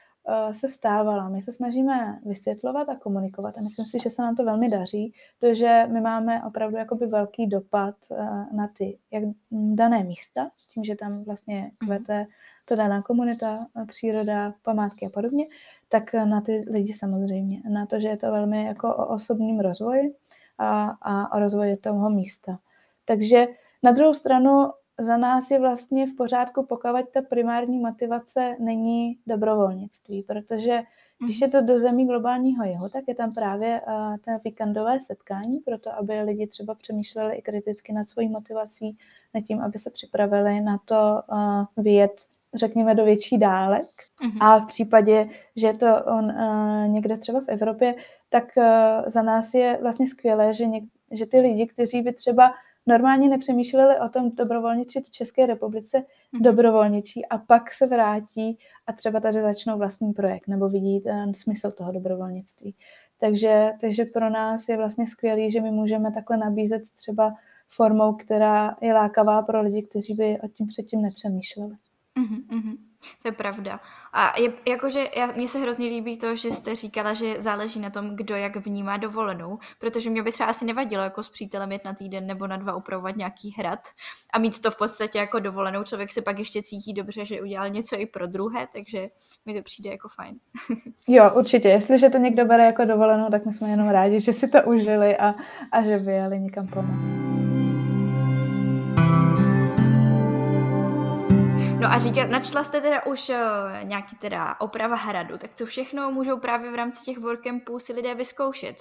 se stávala. My se snažíme vysvětlovat a komunikovat a myslím si, že se nám to velmi daří, protože my máme opravdu jakoby velký dopad eh, na ty jak dané místa, tím, že tam vlastně mhm. kvete ta daná komunita, eh, příroda, památky a podobně, tak na ty lidi samozřejmě. Na to, že je to velmi jako o osobním rozvoji a, a o rozvoji toho místa. Takže na druhou stranu za nás je vlastně v pořádku, pokud ta primární motivace není dobrovolnictví, protože když je to do zemí globálního jihu, tak je tam právě uh, ten víkendové setkání, proto aby lidi třeba přemýšleli i kriticky nad svojí motivací, nad tím, aby se připravili na to uh, vyjet řekněme, do větší dálek. Mm-hmm. A v případě, že je to on uh, někde třeba v Evropě, tak uh, za nás je vlastně skvělé, že, něk- že ty lidi, kteří by třeba normálně nepřemýšleli o tom dobrovolničit v České republice, mm-hmm. dobrovolničí a pak se vrátí a třeba tady začnou vlastní projekt nebo vidí ten smysl toho dobrovolnictví. Takže, takže pro nás je vlastně skvělý, že my můžeme takhle nabízet třeba formou, která je lákavá pro lidi, kteří by o tím předtím nepřemýšleli. Mm-hmm. To je pravda. A je, jakože mně se hrozně líbí to, že jste říkala, že záleží na tom, kdo jak vnímá dovolenou, protože mě by třeba asi nevadilo jako s přítelem jet na týden nebo na dva upravovat nějaký hrad a mít to v podstatě jako dovolenou. Člověk se pak ještě cítí dobře, že udělal něco i pro druhé, takže mi to přijde jako fajn. *laughs* jo, určitě. Jestliže to někdo bere jako dovolenou, tak my jsme jenom rádi, že si to užili a, a že vyjeli někam pomoct. No a říkat, načla jste teda už uh, nějaký teda oprava hradu, tak co všechno můžou právě v rámci těch workcampů si lidé vyzkoušet?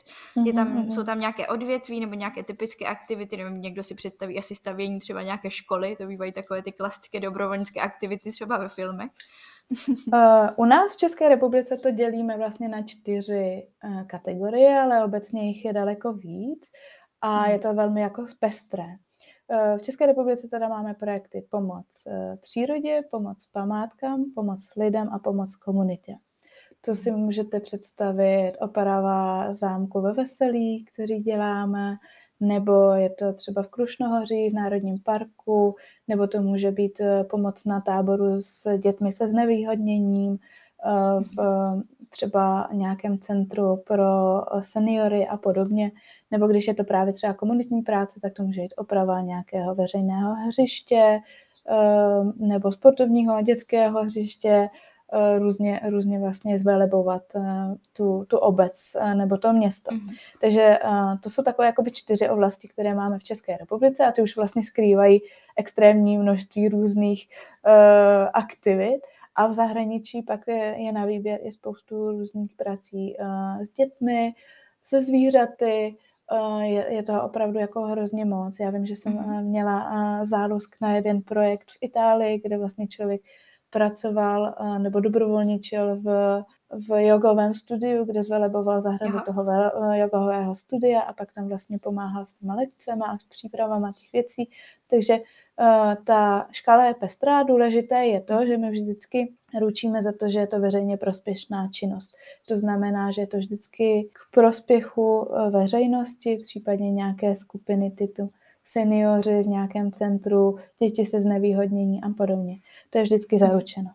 Je tam, mm-hmm. Jsou tam nějaké odvětví nebo nějaké typické aktivity, nevím, někdo si představí asi stavění třeba nějaké školy, to bývají takové ty klasické dobrovolnické aktivity třeba ve filmech. Uh, u nás v České republice to dělíme vlastně na čtyři uh, kategorie, ale obecně jich je daleko víc a hmm. je to velmi jako pestré. Uh, v České republice teda máme projekty pomoc uh, přírodě, pomoc památkám, pomoc lidem a pomoc komunitě. To si můžete představit oprava zámku ve Veselí, který děláme, nebo je to třeba v Krušnohoří, v Národním parku, nebo to může být eh, pomoc na táboru s dětmi se znevýhodněním, eh, v třeba nějakém centru pro seniory a podobně, nebo když je to právě třeba komunitní práce, tak to může být oprava nějakého veřejného hřiště, eh, nebo sportovního dětského hřiště, Eh, různě, různě vlastně zvelebovat eh, tu, tu obec eh, nebo to město. Mm-hmm. Takže to jsou takové jakoby čtyři oblasti, které máme v České republice a ty už vlastně skrývají extrémní množství různých uh, aktivit. A v zahraničí pak je, je na výběr i spoustu různých prací uh, s dětmi, se zvířaty, uh, je, je toho opravdu jako hrozně moc. Já vím, že jsem mm-hmm. měla uh, zálusk na jeden projekt v Itálii, kde vlastně člověk pracoval eh, nebo dobrovolničil v, v jogovém studiu, kde zveleboval zahradu Aha. toho eh, jogového studia a pak tam vlastně pomáhal s těma lekcemi a s přípravama těch věcí. Takže ta škála je pestrá. Důležité je to, že my vždycky ručíme za to, že je to veřejně prospěšná činnost. To znamená, že je to vždycky k prospěchu veřejnosti, případně nějaké skupiny typu seniori v nějakém centru, děti se znevýhodnění a podobně. To je vždycky zaručeno.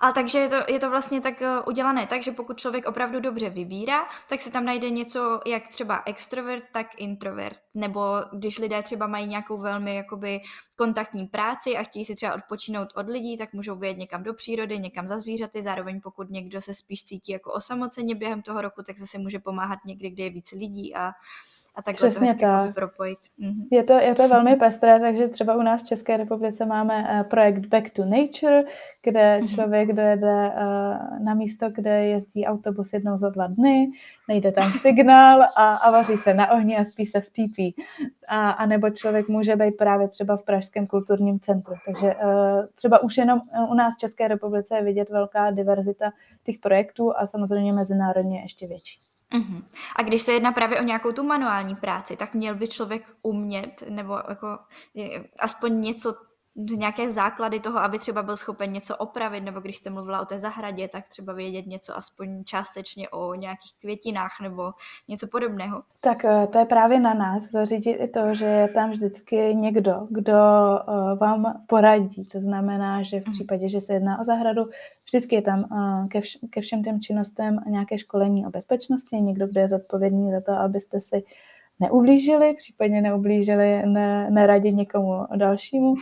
A takže je to, je to vlastně tak eh, udělané tak, že pokud člověk opravdu dobře vybírá, tak se tam najde něco jak třeba extrovert, tak introvert. Nebo když lidé třeba mají nějakou velmi jakoby kontaktní práci a chtějí si třeba odpočinout od lidí, tak můžou vyjet někam do přírody, někam za zvířaty. Zároveň pokud někdo se spíš cítí jako osamoceně během toho roku, tak zase může pomáhat někdy, kde je více lidí a a takhle Přesně to tak. propojit. Mhm. Je, to, je to velmi pestré, takže třeba u nás v České republice máme uh, projekt Back to Nature, kde mhm. člověk dojede uh, na místo, kde jezdí autobus jednou za dva dny, nejde tam *laughs* signál a, a vaří se na ohni a spí se v TP. A, a nebo člověk může být právě třeba v Pražském kulturním centru. Takže uh, třeba už jenom u nás v České republice je vidět velká diverzita těch projektů a samozřejmě mezinárodně ještě větší. Uh-huh. A když se jedná právě o nějakou tu manuální práci, tak měl by člověk umět, nebo jako aspoň něco nějaké základy toho, aby třeba byl schopen něco opravit, nebo když jste mluvila o té zahradě, tak třeba vědět něco aspoň částečně o nějakých květinách nebo něco podobného. Tak eh, to je právě na nás zařídit i to, že je tam vždycky někdo, kdo eh, vám poradí. To znamená, že v mhm. případě, že se jedná o zahradu, vždycky je tam eh, ke, vš- ke všem těm činnostem nějaké školení o bezpečnosti, někdo, kdo je zodpovědný za to, abyste si neublížili, případně neublížili, ne, neradit někomu dalšímu.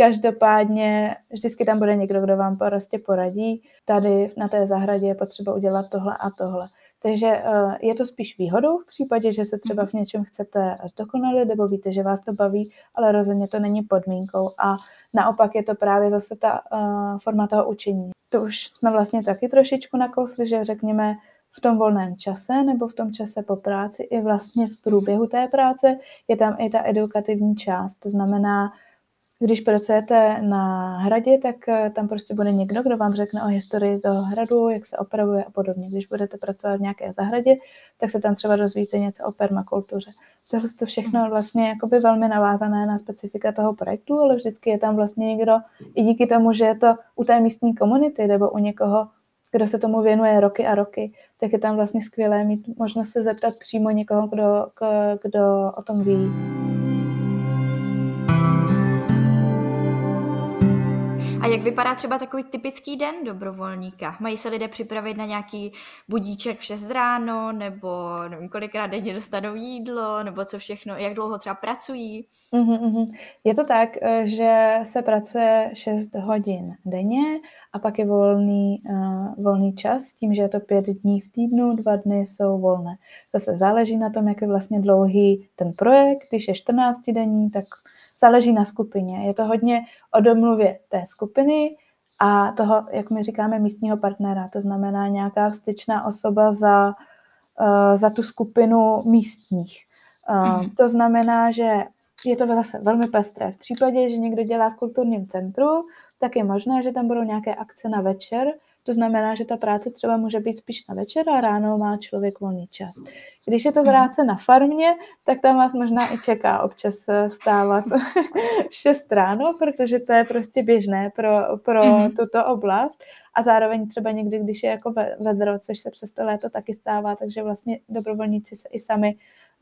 Každopádně vždycky tam bude někdo, kdo vám prostě poradí. Tady na té zahradě je potřeba udělat tohle a tohle. Takže uh, je to spíš výhodou v případě, že se třeba v něčem chcete zdokonalit, nebo víte, že vás to baví, ale rozhodně to není podmínkou. A naopak je to právě zase ta uh, forma toho učení. To už jsme vlastně taky trošičku nakousli, že řekněme v tom volném čase nebo v tom čase po práci i vlastně v průběhu té práce je tam i ta edukativní část. To znamená, když pracujete na hradě, tak eh, tam prostě bude někdo, kdo vám řekne o historii toho hradu, jak se opravuje a podobně. Když budete pracovat v nějaké zahradě, tak se tam třeba dozvíte něco o permakultuře. To je to všechno mhm. vlastně jakoby velmi navázané na specifika toho projektu, ale vždycky je tam vlastně někdo, i díky tomu, že je to u té místní komunity nebo u někoho, kdo se tomu věnuje roky a roky, tak je tam vlastně skvělé mít možnost se zeptat přímo někoho, kdo, kdo o tom ví. A jak vypadá třeba takový typický den dobrovolníka? Mají se lidé připravit na nějaký budíček v 6 ráno, nebo nevím, kolikrát denně dostanou jídlo, nebo co všechno, jak dlouho třeba pracují? Mm-hmm. Je to tak, eh, že se pracuje 6 hodin denně a pak je volný, uh, volný čas, tím, že je to pět dní v týdnu, dva dny jsou volné. Zase záleží na tom, jak je vlastně dlouhý ten projekt. Když je 14 denní, tak záleží na skupině. Je to hodně o domluvě té skupiny a toho, jak my říkáme, místního partnera. To znamená nějaká styčná osoba za, uh, za tu skupinu místních. Mm. To znamená, že je to zase velmi pestré. V případě, že někdo dělá v kulturním centru, tak je možné, že tam budou nějaké akce na večer, to znamená, že ta práce třeba může být spíš na večer a ráno má člověk volný čas. Když je to mhm. práce na farmě, tak tam vás možná i čeká občas eh, stávat *laughs* 6 ráno, protože to je prostě běžné pro, pro mm-hmm. tuto oblast. A zároveň třeba někdy, když je jako vedro, což se přes to léto taky stává, takže vlastně dobrovolníci se i sami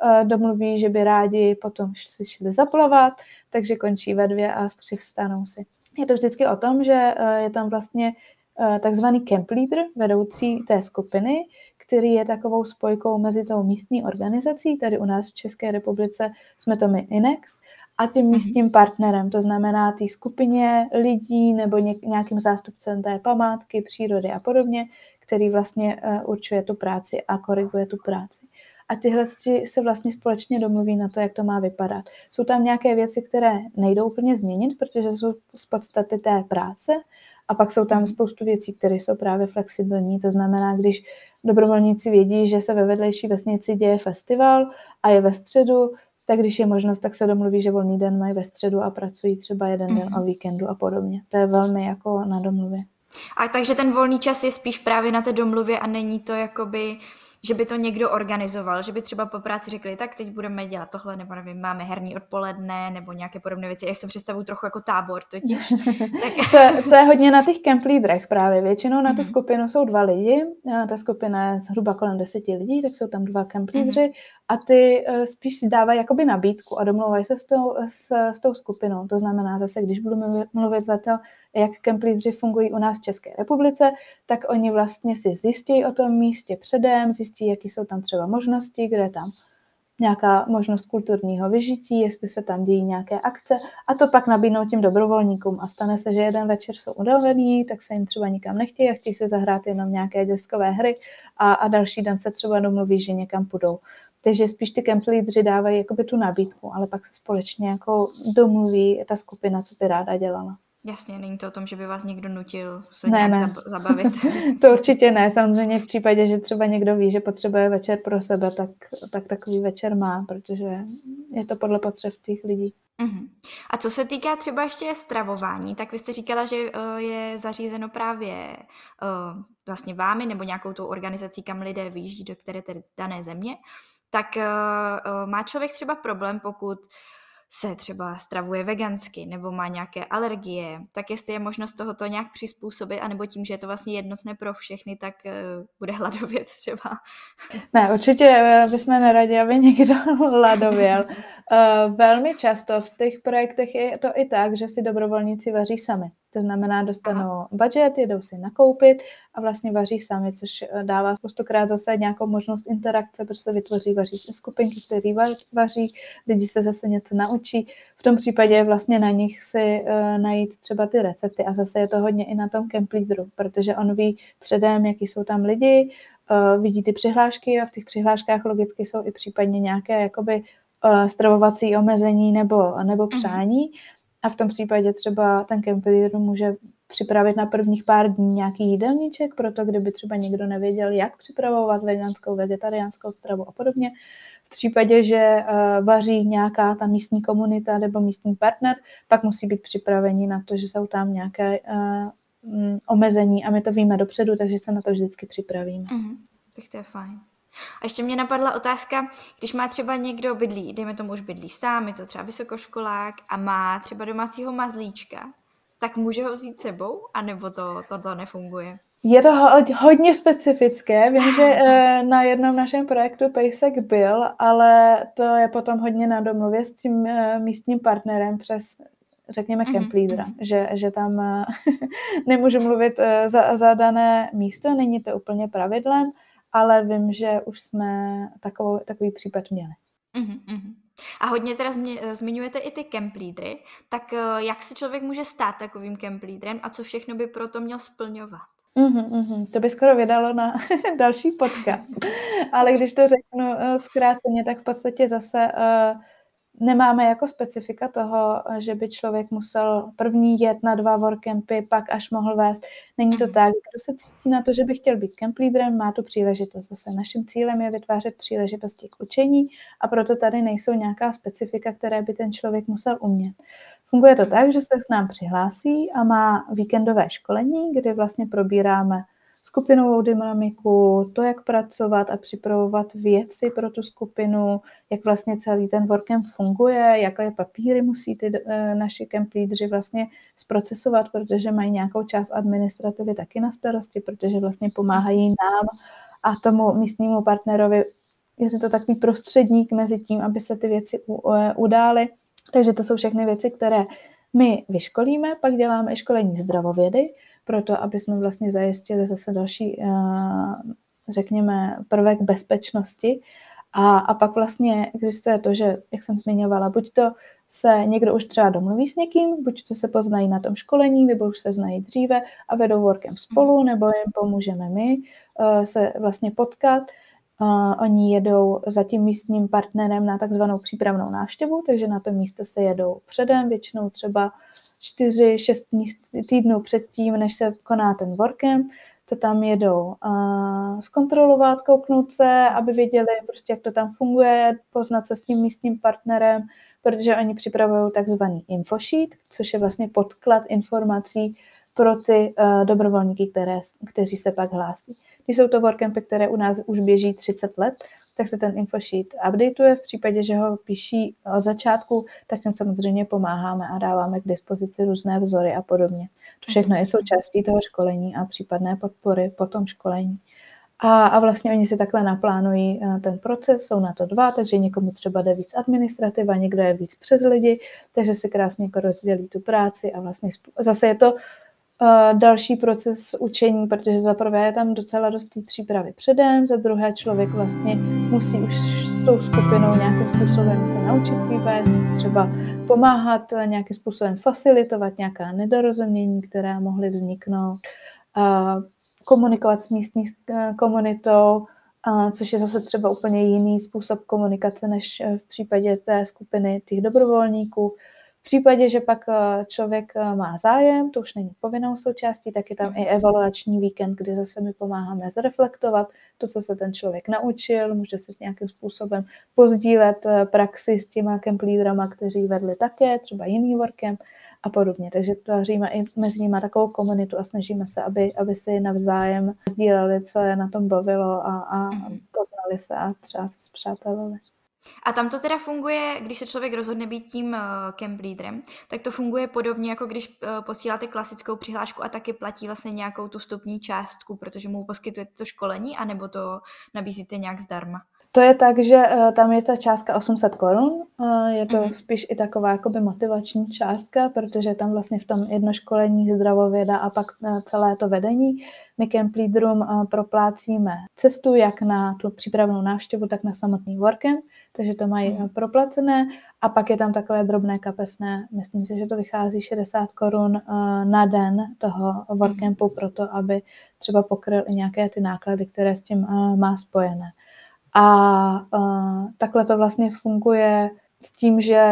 uh, domluví, že by rádi potom šli, šli zaplavat, takže končí ve dvě a přivstanou si. Je to vždycky o tom, že uh, je tam vlastně Eh, takzvaný camp leader, vedoucí té skupiny, který je takovou spojkou mezi tou místní organizací, tady u nás v České republice jsme to my INEX, a tím mhm. místním partnerem, to znamená té skupině lidí nebo nějakým zástupcem té památky, přírody a podobně, který vlastně eh, určuje tu práci a koriguje tu práci. A tyhle se vlastně společně domluví na to, jak to má vypadat. Jsou tam nějaké věci, které nejdou úplně změnit, protože jsou z podstaty té práce, a pak jsou tam spoustu věcí, které jsou právě flexibilní. To znamená, když dobrovolníci vědí, že se ve vedlejší vesnici děje festival a je ve středu, tak když je možnost, tak se domluví, že volný den mají ve středu a pracují třeba jeden mm-hmm. den o víkendu a podobně. To je velmi jako na domluvě. A takže ten volný čas je spíš právě na té domluvě a není to jakoby že by to někdo organizoval, že by třeba po práci řekli, tak teď budeme dělat tohle, nebo nevím, máme herní odpoledne, nebo nějaké podobné věci. Já si představuji trochu jako tábor totiž. *laughs* tak... to, je, to je hodně na těch camp leaderech právě. Většinou na tu mhm. skupinu jsou dva lidi, ta skupina je zhruba kolem deseti lidí, tak jsou tam dva camp mhm. leadři a ty uh, spíš dávají jakoby nabídku a domlouvají se s tou, s, s tou skupinou. To znamená zase, když budu mluvit, mluvit za to, jak camp fungují u nás v České republice, tak oni vlastně si zjistí o tom místě předem, zjistí, jaké jsou tam třeba možnosti, kde je tam nějaká možnost kulturního vyžití, jestli se tam dějí nějaké akce a to pak nabídnou těm dobrovolníkům a stane se, že jeden večer jsou udavení, tak se jim třeba nikam nechtějí a chtějí se zahrát jenom nějaké deskové hry a, a další den se třeba domluví, že někam půjdou. Takže spíš ty camp leadři dávají jakoby tu nabídku, ale pak se společně jako domluví ta skupina, co by ráda dělala. Jasně, není to o tom, že by vás někdo nutil se ne, nějak ne. zabavit. *laughs* to určitě ne, samozřejmě v případě, že třeba někdo ví, že potřebuje večer pro sebe, tak, tak takový večer má, protože je to podle potřeb těch lidí. Uh-huh. A co se týká třeba ještě stravování, tak vy jste říkala, že uh, je zařízeno právě uh, vlastně vámi nebo nějakou tou organizací, kam lidé vyjíždí do které tedy dané země, tak uh, uh, má člověk třeba problém, pokud se třeba stravuje vegansky nebo má nějaké alergie, tak jestli je možnost tohoto nějak přizpůsobit, anebo tím, že je to vlastně jednotné pro všechny, tak uh, bude *laughs* hladovět třeba. Ne, určitě eh, bychom neradi, aby někdo *laughs* hladověl. Uh, velmi často v těch projektech je to i tak, že si dobrovolníci vaří sami. To znamená, dostanou budget, jedou si nakoupit a vlastně vaří sami, což eh, dává spoustukrát zase nějakou možnost interakce, protože se vytvoří vaří skupinky, které vaří, lidi se zase něco naučí. V tom případě je vlastně na nich si uh, najít třeba ty recepty a zase je to hodně i na tom camp leaderu, protože on ví předem, jaký jsou tam lidi, uh, vidí ty přihlášky a v těch přihláškách logicky jsou i případně nějaké jakoby uh, stravovací omezení nebo, nebo mhm. přání. Uh-huh a v tom případě třeba ten camp leader může připravit na prvních pár dní nějaký jídelníček, proto kdyby třeba někdo nevěděl, jak připravovat veganskou, vegetariánskou stravu a podobně. V případě, že uh, vaří nějaká ta místní komunita nebo místní partner, pak musí být připraveni na to, že jsou tam nějaké uh, omezení a my to víme dopředu, takže se na to vždycky připravíme. Mm-hmm. Tak to je fajn. A ještě mě napadla otázka, když má třeba někdo bydlí, dejme tomu už bydlí sám, je to třeba vysokoškolák a má třeba domácího mazlíčka, tak může ho vzít sebou, anebo to, to nefunguje? Je to hodně specifické. Vím, že *laughs* eh, na jednom našem projektu Pejsek byl, ale to je potom hodně na domluvě s tím eh, místním partnerem přes řekněme mhm, camp leadera, mm-hmm. že, že tam eh, *laughs* nemůžu mluvit za, za dané místo, není to úplně pravidlem, ale vím, že už jsme takovou, takový případ měli. Uh-huh, A hodně teda zmi- zmiňujete i ty camp leadery, tak uh, jak se člověk může stát takovým camp leaderem a co všechno by pro to měl splňovat? Uhum, uhum. To by skoro vydalo na *laughs* další podcast. Ale když to řeknu uh, zkráceně, tak v podstatě zase uh, nemáme jako specifika toho, že by člověk musel první jet na dva workcampy, pak až mohl vést. Není to mhm. tak. Kdo se cítí na to, že by chtěl být camp leaderem, má tu příležitost. Zase naším cílem je vytvářet příležitosti k učení a proto tady nejsou nějaká specifika, které by ten člověk musel umět. Funguje to tak, že se k nám přihlásí a má víkendové školení, kdy vlastně probíráme skupinovou dynamiku, to, jak pracovat a připravovat věci pro tu skupinu, jak vlastně celý ten workem funguje, jaké papíry musí ty e, naši camp vlastně zprocesovat, protože mají nějakou část administrativy taky na starosti, protože vlastně pomáhají nám a tomu místnímu partnerovi. Je to takový prostředník mezi tím, aby se ty věci e, udály. Takže to jsou všechny věci, které my vyškolíme, pak děláme i školení zdravovědy, proto aby jsme vlastně zajistili zase další, eh, řekněme, prvek bezpečnosti. A, a pak vlastně existuje to, že, jak jsem zmiňovala, buď to se někdo už třeba domluví s někým, buď to se poznají na tom školení, nebo už se znají dříve a vedou workem spolu, nebo jim pomůžeme my uh, se vlastně potkat. Uh, oni jedou za tím místním partnerem na takzvanou přípravnou návštěvu, takže na to místo se jedou předem, většinou třeba 4-6 týdnů předtím, než se koná ten workem, to tam jedou uh, zkontrolovat, kouknout se, aby věděli, prostě, jak to tam funguje, poznat se s tím místním partnerem, protože oni připravují takzvaný infosheet, což je vlastně podklad informací pro ty uh, dobrovolníky, které, kteří se pak hlásí. Když jsou to workcampy, které u nás už běží 30 let, tak se ten infosheet updateuje. V případě, že ho píší od začátku, tak jim samozřejmě pomáháme a dáváme k dispozici různé vzory a podobně. To všechno je součástí toho školení a případné podpory po tom školení. A, a vlastně oni si takhle naplánují eh, ten proces, jsou na to dva, takže někomu třeba jde víc administrativa, někdo je víc přes lidi, takže si krásně jako rozdělí tu práci a vlastně zase je to další proces učení, protože za prvé je tam docela dost přípravy předem, za druhé člověk vlastně musí už s tou skupinou nějakým způsobem se naučit vést, třeba pomáhat nějakým způsobem facilitovat nějaká nedorozumění, která mohly vzniknout, komunikovat s místní eh, komunitou, což je zase třeba úplně jiný způsob komunikace než eh, v případě té skupiny těch dobrovolníků, v případě, že pak eh, člověk eh, má zájem, to už není povinnou součástí, tak je tam i evaluační víkend, kdy zase my pomáháme zreflektovat to, co se ten člověk naučil, může se s nějakým způsobem pozdílet eh, praxi s těma camp lídrama, kteří vedli také, třeba jiný workem a podobně. Takže tvoříme i mezi nimi takovou komunitu a snažíme se, aby, aby si navzájem sdíleli, co je na tom bavilo a, a mhm. poznali se a třeba se zpřátelili. A tam to teda funguje, když se člověk rozhodne být tím uh, camp leaderem, tak to funguje podobně, jako když uh, posíláte klasickou přihlášku a taky platí vlastně nějakou tu vstupní částku, protože mu poskytujete to školení, anebo to nabízíte nějak zdarma. To je tak, že uh, tam je ta částka 800 korun. Je to mm-hmm. spíš i taková jakoby motivační částka, protože tam vlastně v tom jedno školení zdravověda a pak celé to vedení. My camp leaderům proplácíme cestu jak na tu přípravnou návštěvu, tak na samotný workcamp takže to mají hmm. proplacené a pak je tam takové drobné kapesné, myslím si, že to vychází 60 korun eh, na den toho workcampu pro to, aby třeba pokryl i nějaké ty náklady, které s tím eh, má spojené. A takhle to vlastně funguje s tím, že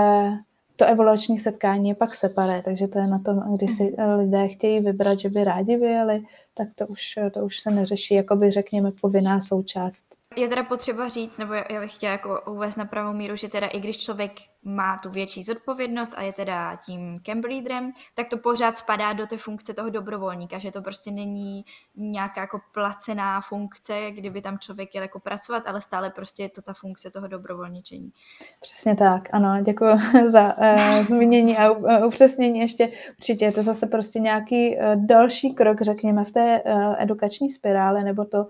to evoluční setkání je pak separé, takže to je na tom, když si lidé chtějí vybrat, že by rádi vyjeli, tak to už, to už se neřeší, jako by řekněme povinná součást je teda potřeba říct, nebo já bych chtěla jako uvést na pravou míru, že teda i když člověk má tu větší zodpovědnost a je teda tím camp leaderem, tak to pořád spadá do té funkce toho dobrovolníka, že to prostě není nějaká jako placená funkce, kdyby tam člověk jel jako pracovat, ale stále prostě je to ta funkce toho dobrovolničení. Přesně tak, ano, děkuji *laughs* za uh, zmínění a uh, upřesnění ještě. Určitě je to zase prostě nějaký uh, další krok, řekněme, v té uh, edukační spirále, nebo to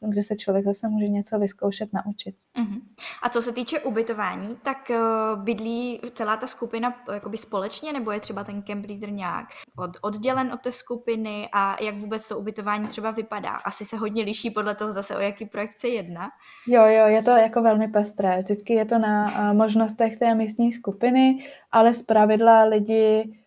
kde se člověk zase může něco vyzkoušet, naučit. Uh-huh. A co se týče ubytování, tak uh, bydlí celá ta skupina eh, jakoby společně, nebo je třeba ten camp leader nějak od, oddělen od té skupiny a jak vůbec to ubytování třeba vypadá? Asi se hodně liší podle toho zase, o jaký projekt se jedná. Jo, jo, je to jako velmi pestré. Vždycky je to na uh, možnostech té místní skupiny, ale z pravidla lidi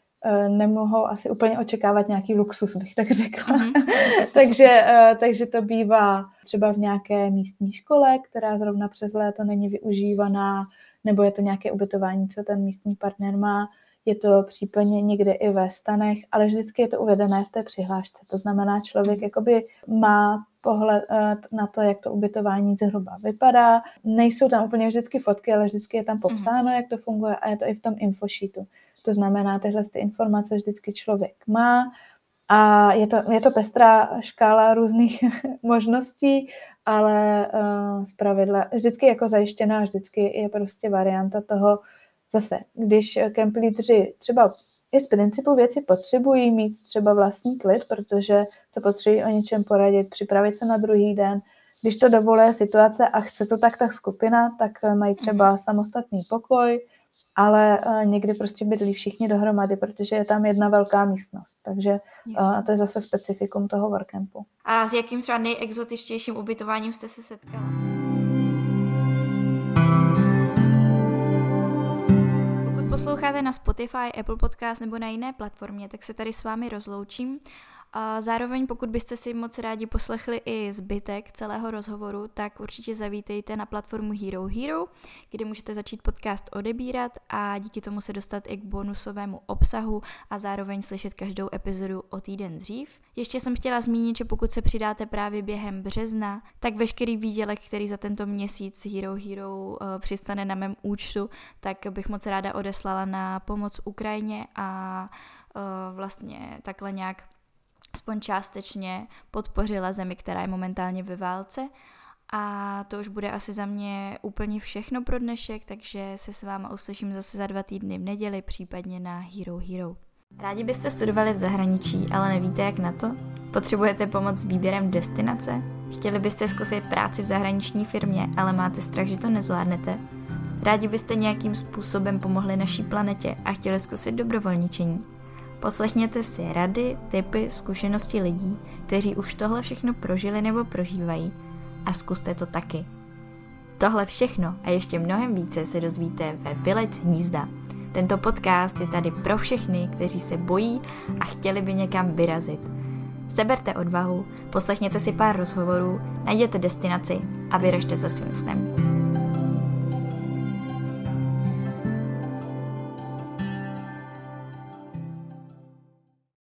nemohou asi úplně očekávat nějaký luxus, bych tak řekla. Mm-hmm. *laughs* takže, eh, takže to bývá třeba v nějaké místní škole, která zrovna přes léto není využívaná, nebo je to nějaké ubytování, co ten místní partner má. Je to případně někde i ve stanech, ale vždycky je to uvedené v té přihlášce. To znamená, člověk mhm. jakoby má pohled eh, na to, jak to ubytování zhruba vypadá. Nejsou tam úplně vždycky fotky, ale vždycky je tam mhm. popsáno, jak to funguje a je to i v tom infosheetu. To znamená, tyhle ty informace vždycky člověk má a je to, je to pestrá škála různých *laughs* možností, ale uh, zpravidla vždycky jako zajištěná, vždycky je prostě varianta toho, zase, když camp lídři třeba i z principu věci potřebují mít třeba vlastní klid, protože se potřebují o něčem poradit, připravit se na druhý den. Když to dovoluje situace a chce to tak tak skupina, tak mají třeba mhm. samostatný pokoj, ale uh, někdy prostě bydlí všichni dohromady, protože je tam jedna velká místnost. Takže uh, to je zase specifikum toho workcampu. A s jakým třeba nejexotičtějším ubytováním jste se setkala? Pokud posloucháte na Spotify, Apple Podcast nebo na jiné platformě, tak se tady s vámi rozloučím. A zároveň, pokud byste si moc rádi poslechli i zbytek celého rozhovoru, tak určitě zavítejte na platformu Hero Hero, kde můžete začít podcast odebírat a díky tomu se dostat i k bonusovému obsahu a zároveň slyšet každou epizodu o týden dřív. Ještě jsem chtěla zmínit, že pokud se přidáte právě během března, tak veškerý výdělek, který za tento měsíc Hero Hero uh, přistane na mém účtu, tak bych moc ráda odeslala na pomoc Ukrajině a uh, vlastně takhle nějak aspoň částečně podpořila zemi, která je momentálně ve válce. A to už bude asi za mě úplně všechno pro dnešek, takže se s váma uslyším zase za dva týdny v neděli, případně na Hero Hero. Rádi byste studovali v zahraničí, ale nevíte jak na to? Potřebujete pomoc s výběrem destinace? Chtěli byste zkusit práci v zahraniční firmě, ale máte strach, že to nezvládnete? Rádi byste nějakým způsobem pomohli naší planetě a chtěli zkusit dobrovolničení? Poslechněte si rady, typy, zkušenosti lidí, kteří už tohle všechno prožili nebo prožívají a zkuste to taky. Tohle všechno a ještě mnohem více se dozvíte ve Vylec hnízda. Tento podcast je tady pro všechny, kteří se bojí a chtěli by někam vyrazit. Seberte odvahu, poslechněte si pár rozhovorů, najděte destinaci a vyražte za svým snem.